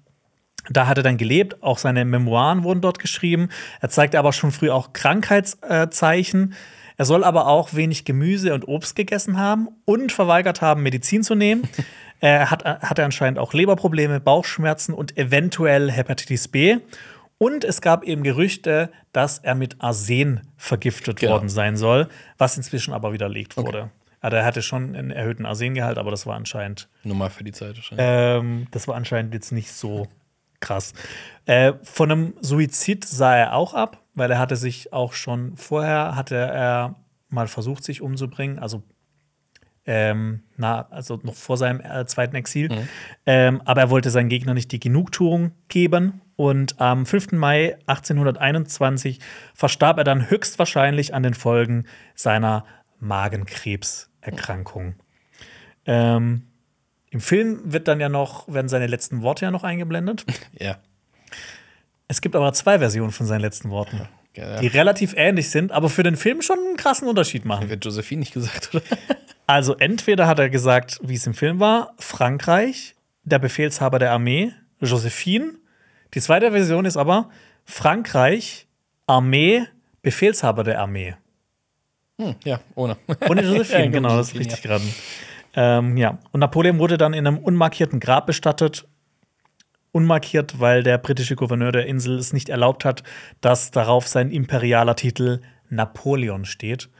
da hat er dann gelebt. Auch seine Memoiren wurden dort geschrieben. Er zeigte aber schon früh auch Krankheitszeichen. Er soll aber auch wenig Gemüse und Obst gegessen haben und verweigert haben, Medizin zu nehmen. (laughs) er hat, hatte anscheinend auch Leberprobleme, Bauchschmerzen und eventuell Hepatitis B. Und es gab eben Gerüchte, dass er mit Arsen vergiftet Genau. worden sein soll, was inzwischen aber widerlegt wurde. Also er hatte schon einen erhöhten Arsengehalt, aber das war anscheinend Nummer für die Zeit wahrscheinlich. ähm, das war anscheinend jetzt nicht so krass. Äh, von einem Suizid sah er auch ab, weil er hatte sich auch schon vorher, hatte er mal versucht, sich umzubringen, also ähm, na, also noch vor seinem äh, zweiten Exil. Ähm, aber er wollte seinen Gegner nicht die Genugtuung geben. Und am 5. Mai 1821 verstarb er dann höchstwahrscheinlich an den Folgen seiner Magenkrebserkrankung. Ähm, Im Film wird dann ja noch, werden seine letzten Worte ja noch eingeblendet. (laughs) ja. Es gibt aber zwei Versionen von seinen letzten Worten. Ja. die relativ ähnlich sind, aber für den Film schon einen krassen Unterschied machen. Wird Josephine nicht gesagt, oder? (laughs) Also entweder hat er gesagt, wie es im Film war, Frankreich, der Befehlshaber der Armee, Josephine. Die zweite Version ist aber Frankreich, Armee, Befehlshaber der Armee. Hm, ja, ohne. Ohne (laughs) Josephine, Ja, genau, das ist richtig geraten. Ähm, ja, und Napoleon wurde dann in einem unmarkierten Grab bestattet. Unmarkiert, weil der britische Gouverneur der Insel es nicht erlaubt hat, dass darauf sein imperialer Titel Napoleon steht.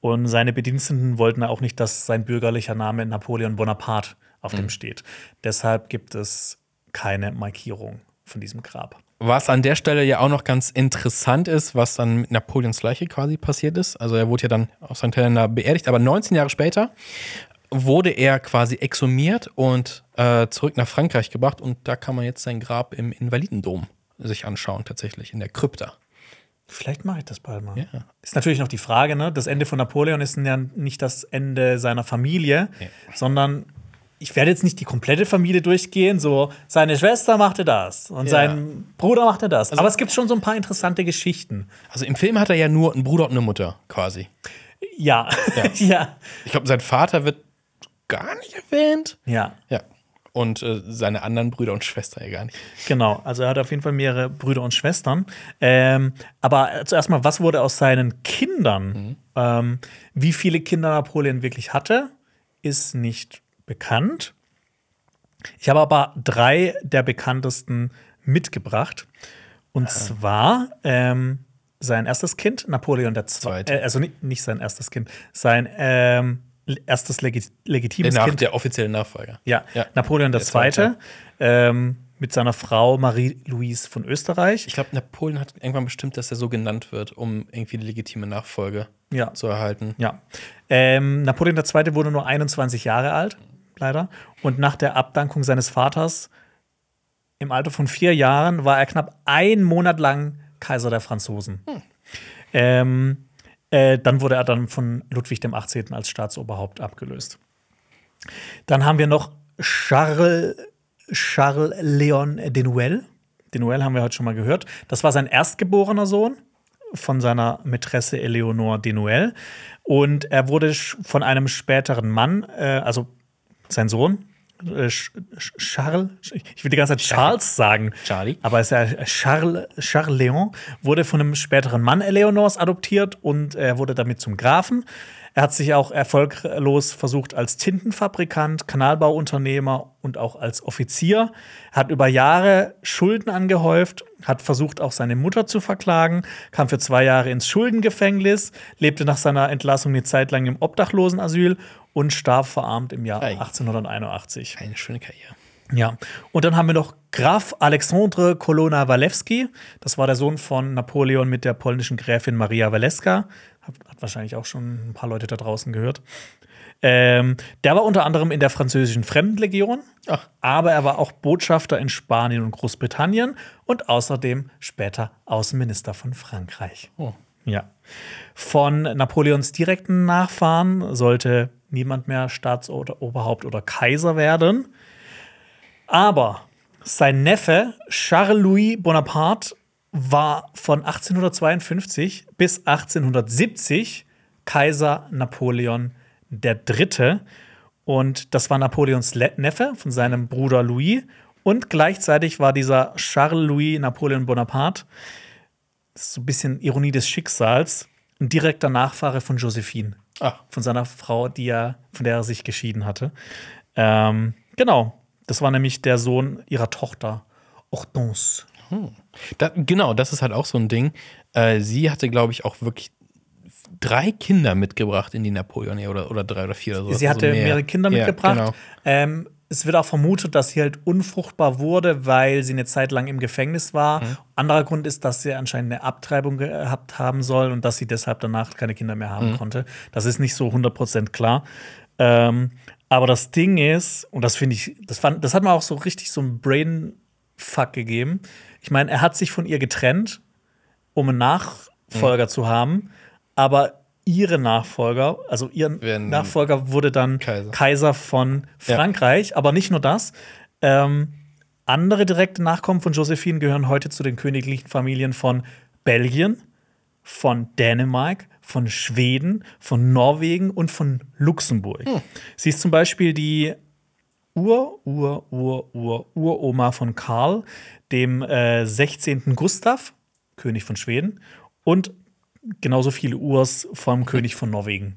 Und seine Bediensteten wollten auch nicht, dass sein bürgerlicher Name Napoleon Bonaparte auf dem steht. Deshalb gibt es keine Markierung von diesem Grab. Was an der Stelle ja auch noch ganz interessant ist, was dann mit Napoleons Leiche quasi passiert ist. Also er wurde ja dann auf St. Helena beerdigt, aber 19 Jahre später wurde er quasi exhumiert und äh, zurück nach Frankreich gebracht. Und da kann man jetzt sein Grab im Invalidendom sich anschauen, tatsächlich, in der Krypta. Vielleicht mache ich das bald mal. Ja. Ist natürlich noch die Frage, ne? Das Ende von Napoleon ist ja nicht das Ende seiner Familie, Nee. sondern ich werde jetzt nicht die komplette Familie durchgehen, so seine Schwester machte das und Ja. sein Bruder machte das. Aber es gibt schon so ein paar interessante Geschichten. Also im Film hat er ja nur einen Bruder und eine Mutter quasi. Ja, ja, (laughs) ja. Ich glaube, sein Vater wird gar nicht erwähnt. ja. Ja. Und äh, seine anderen Brüder und Schwestern ja gar nicht. Genau, also er hat auf jeden Fall mehrere Brüder und Schwestern. Ähm, aber zuerst mal, was wurde aus seinen Kindern? Ähm, wie viele Kinder Napoleon wirklich hatte, ist nicht bekannt. Ich habe aber drei der bekanntesten mitgebracht. Und zwar ähm, sein erstes Kind, Napoleon der Zweite. Äh, also nicht, nicht sein erstes Kind, sein ähm, erstes legi legitimes Der, nach, Kind. der offizielle Nachfolger. Ja, Ja. Napoleon Der II. Zweite. Ähm, mit seiner Frau Marie-Louise von Österreich. Ich glaube, Napoleon hat irgendwann bestimmt, dass er so genannt wird, um irgendwie die legitime Nachfolge Ja. zu erhalten. Ja. Ähm, Napoleon II. wurde nur 21 Jahre alt, leider. Und nach der Abdankung seines Vaters im Alter von vier Jahren war er knapp einen Monat lang Kaiser der Franzosen. Ähm, äh, dann wurde er dann von Ludwig dem 18. als Staatsoberhaupt abgelöst. Dann haben wir noch Charles, Charles Leon Denouel. Denouel haben wir heute schon mal gehört. Das war sein erstgeborener Sohn von seiner Mätresse Eleonore Denouel. Und er wurde von einem späteren Mann, äh, also sein Sohn, äh, Charles, ich will die ganze Zeit Charles sagen, Charlie. aber es ist ja Charles, Charles Léon, wurde von einem späteren Mann Eleonors adoptiert und er wurde damit zum Grafen. Er hat sich auch erfolglos versucht als Tintenfabrikant, Kanalbauunternehmer und auch als Offizier. Er hat über Jahre Schulden angehäuft, hat versucht, auch seine Mutter zu verklagen, kam für zwei Jahre ins Schuldengefängnis, lebte nach seiner Entlassung eine Zeit lang im Obdachlosenasyl und starb verarmt im Jahr Ei. 1881. Eine schöne Karriere. Ja, und dann haben wir noch Graf Alexandre Kolona Walewski. Das war der Sohn von Napoleon mit der polnischen Gräfin Maria Waleska. Hat, hat wahrscheinlich auch schon ein paar Leute da draußen gehört. Ähm, der war unter anderem in der französischen Fremdenlegion, Ach. aber er war auch Botschafter in Spanien und Großbritannien und außerdem später Außenminister von Frankreich. Oh. Ja. Von Napoleons direkten Nachfahren sollte niemand mehr Staatsoberhaupt oder Kaiser werden. Aber sein Neffe Charles-Louis Bonaparte war von 1852 bis 1870 Kaiser Napoleon III. Und das war Napoleons Le Neffe von seinem Bruder Louis. Und gleichzeitig war dieser Charles-Louis Napoleon Bonaparte, das ist so ein bisschen Ironie des Schicksals, ein direkter Nachfahre von Josephine Ah, von seiner Frau, die er, von der er sich geschieden hatte. Ähm, genau, das war nämlich der Sohn ihrer Tochter, Hortense. da, genau, das ist halt auch so ein Ding. Äh, sie hatte, glaube ich, auch wirklich drei Kinder mitgebracht in die Napoleon oder, oder drei oder vier oder so. Sie hatte also mehr. mehrere Kinder Ja, mitgebracht. genau. ähm, es wird auch vermutet, dass sie halt unfruchtbar wurde, weil sie eine Zeit lang im Gefängnis war. Mhm. Anderer Grund ist, dass sie anscheinend eine Abtreibung gehabt haben soll und dass sie deshalb danach keine Kinder mehr Mhm. haben konnte. Das ist nicht so 100% klar. Ähm, aber das Ding ist, und das finde ich, das, fand, das hat mir auch so richtig so ein Brainfuck gegeben. Ich meine, er hat sich von ihr getrennt, um einen Nachfolger zu haben, aber ihre Nachfolger, also ihr Werden Nachfolger wurde dann Kaiser. Kaiser, von Frankreich, aber nicht nur das. Ähm, andere direkte Nachkommen von Josephine gehören heute zu den königlichen Familien von Belgien, von Dänemark, von Schweden, von Norwegen und von Luxemburg. Sie ist zum Beispiel die Ur, Ur, Ur, Ur, Uroma von Karl, dem äh, 16. Gustav, König von Schweden, und genauso viele Urs vom König von Norwegen.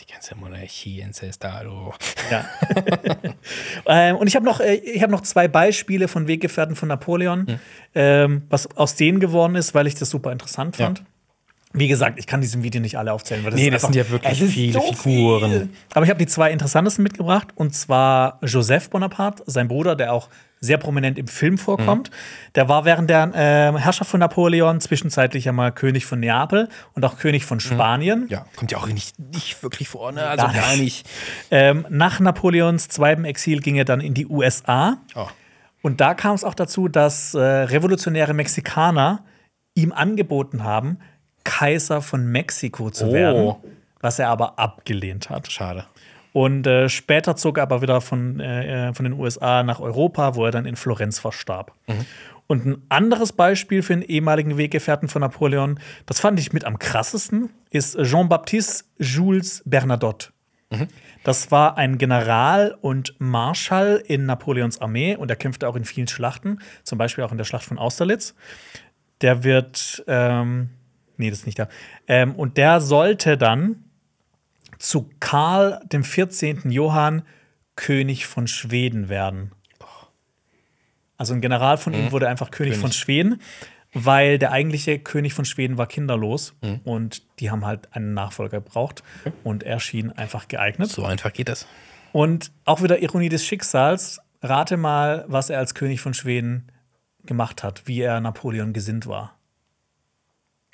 Die ganze Monarchie, Inzestado. Ja. (laughs) ähm, und ich habe noch, äh, ich hab noch zwei Beispiele von Weggefährten von Napoleon, ähm, was aus denen geworden ist, weil ich das super interessant Ja. Wie gesagt, ich kann diesem Video nicht alle aufzählen, weil das, Nee, das einfach- sind ja wirklich viele Figuren. Viel. Aber ich habe die zwei interessantesten mitgebracht und zwar Joseph Bonaparte, sein Bruder, der auch sehr prominent im Film vorkommt. Mhm. Der war während der äh, Herrschaft von Napoleon zwischenzeitlich ja mal König von Neapel und auch König von Spanien. Ja, kommt ja auch nicht, nicht wirklich vor, ne? Also Gar gar nicht. nicht. Ähm, nach Napoleons zweitem Exil ging er dann in die USA. Oh. Und da kam es auch dazu, dass äh, revolutionäre Mexikaner ihm angeboten haben, Kaiser von Mexiko zu Oh. werden, was er aber abgelehnt hat. Schade. Und äh, später zog er aber wieder von, äh, äh, von den USA nach Europa, wo er dann in Florenz verstarb. Und ein anderes Beispiel für einen ehemaligen Weggefährten von Napoleon, das fand ich mit am krassesten, ist Jean-Baptiste Jules Bernadotte. Das war ein General und Marschall in Napoleons Armee und er kämpfte auch in vielen Schlachten, zum Beispiel auch in der Schlacht von Austerlitz. Der wird, ähm, nee, das ist nicht da. Ähm, und der sollte dann zu Karl dem 14. Johann König von Schweden werden. Also ein General von ihm wurde einfach König, König. von Schweden, weil der eigentliche König von Schweden war kinderlos und die haben halt einen Nachfolger gebraucht und er schien einfach geeignet. So einfach geht das. Und auch wieder Ironie des Schicksals. Rate mal, was er als König von Schweden gemacht hat, wie er Napoleon gesinnt war.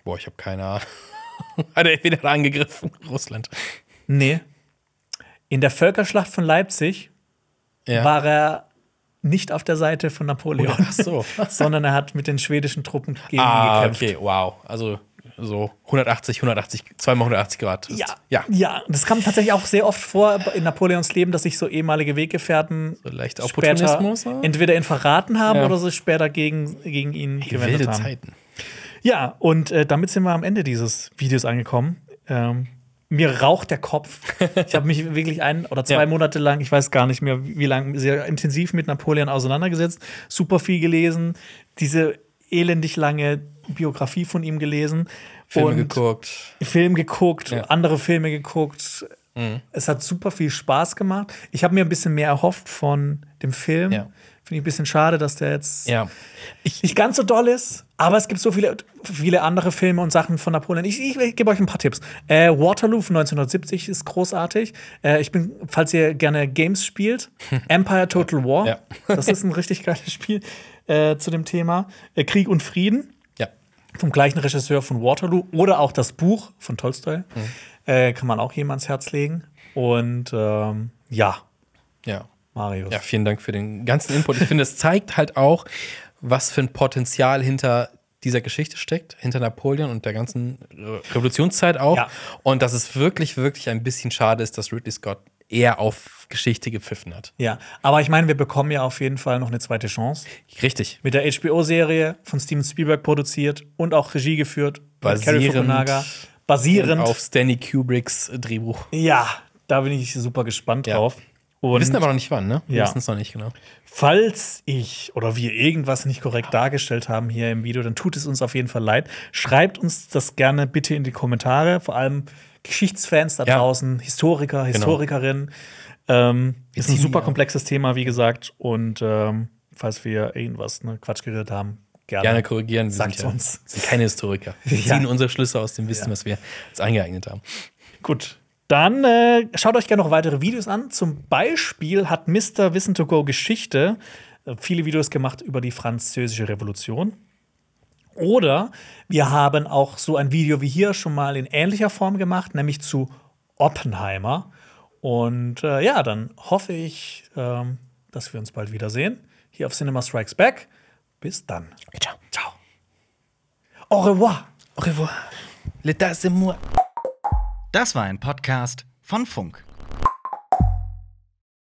Boah, ich habe keine Ahnung. (laughs) Hat er wieder angegriffen? Russland. Nee. In der Völkerschlacht von Leipzig Ja. war er nicht auf der Seite von Napoleon, Ach so. (laughs) sondern er hat mit den schwedischen Truppen gegen ihn ah, gekämpft. okay, wow. Also so 180, 180, zweimal 180 Grad. ist- Ja, Ja. ja, das kam tatsächlich auch sehr oft vor in Napoleons Leben, dass sich so ehemalige Weggefährten So leicht später entweder ihn verraten haben Ja. oder sich später gegen, gegen ihn gewendet wilde haben. Zeiten. Ja, und äh, damit sind wir am Ende dieses Videos angekommen. Ähm, mir raucht der Kopf. (laughs) Ich habe mich wirklich ein oder zwei Ja. Monate lang, ich weiß gar nicht mehr, wie lange, sehr intensiv mit Napoleon auseinandergesetzt, super viel gelesen, diese elendig lange Biografie von ihm gelesen. Filme und geguckt. Film geguckt, Ja. Mhm. andere Filme geguckt. Es hat super viel Spaß gemacht. Ich habe mir ein bisschen mehr erhofft von dem Film. Ja. Finde ich ein bisschen schade, dass der jetzt Ja. nicht ganz so doll ist, aber es gibt so viele, viele andere Filme und Sachen von Napoleon. Ich, ich, ich gebe euch ein paar Tipps. Äh, Waterloo von 1970 ist großartig. Äh, ich bin, falls ihr gerne Games spielt, (laughs) Empire Total War. Ja. (laughs) Das ist ein richtig geiles Spiel äh, zu dem Thema. Äh, Krieg und Frieden Ja. vom gleichen Regisseur von Waterloo oder auch das Buch von Tolstoi. Äh, kann man auch jedem ans Herz legen. Und ähm, ja, Ja. Marius. Ja, vielen Dank für den ganzen Input. Ich finde, es zeigt halt auch, was für ein Potenzial hinter dieser Geschichte steckt, hinter Napoleon und der ganzen Re- Revolutionszeit auch. Ja. Und dass es wirklich, wirklich ein bisschen schade ist, dass Ridley Scott eher auf Geschichte gepfiffen hat. Ja, aber ich meine, wir bekommen ja auf jeden Fall noch eine zweite Chance. Richtig. Mit der HBO-Serie von Steven Spielberg produziert und auch Regie geführt. Basierend Fukunaga. Basierend. auf Stanley Kubricks Drehbuch. ja, da bin ich super gespannt Ja. drauf. Wir Und wissen aber noch nicht wann, ne? Wir Ja. wissen es noch nicht genau. falls ich oder wir irgendwas nicht korrekt dargestellt haben hier im Video, dann tut es uns auf jeden Fall leid. Schreibt uns das gerne bitte in die Kommentare, vor allem Geschichtsfans da Ja. Genau. draußen, Historiker, Historikerinnen. Ähm, ist ein super komplexes Thema, wie gesagt. Und ähm, falls wir irgendwas ne, Quatsch geredet haben, gerne. Gerne korrigieren. Wir Sagt's sind ja, uns. sind keine Historiker. Wir (laughs) Ja. ziehen unsere Schlüsse aus dem Wissen, was wir uns eingeeignet haben. Gut. Dann äh, schaut euch gerne noch weitere Videos an. Zum Beispiel hat Mr. Wissen to Go Geschichte äh, viele Videos gemacht über die Französische Revolution. Oder wir haben auch so ein Video wie hier schon mal in ähnlicher Form gemacht, nämlich zu Oppenheimer. Und äh, ja, dann hoffe ich, ähm, dass wir uns bald wiedersehen. Hier auf Cinema Strikes Back. Bis dann. Ciao. Ciao. Au revoir. Au revoir. L'état, c'est moi. Das war ein Podcast von Funk.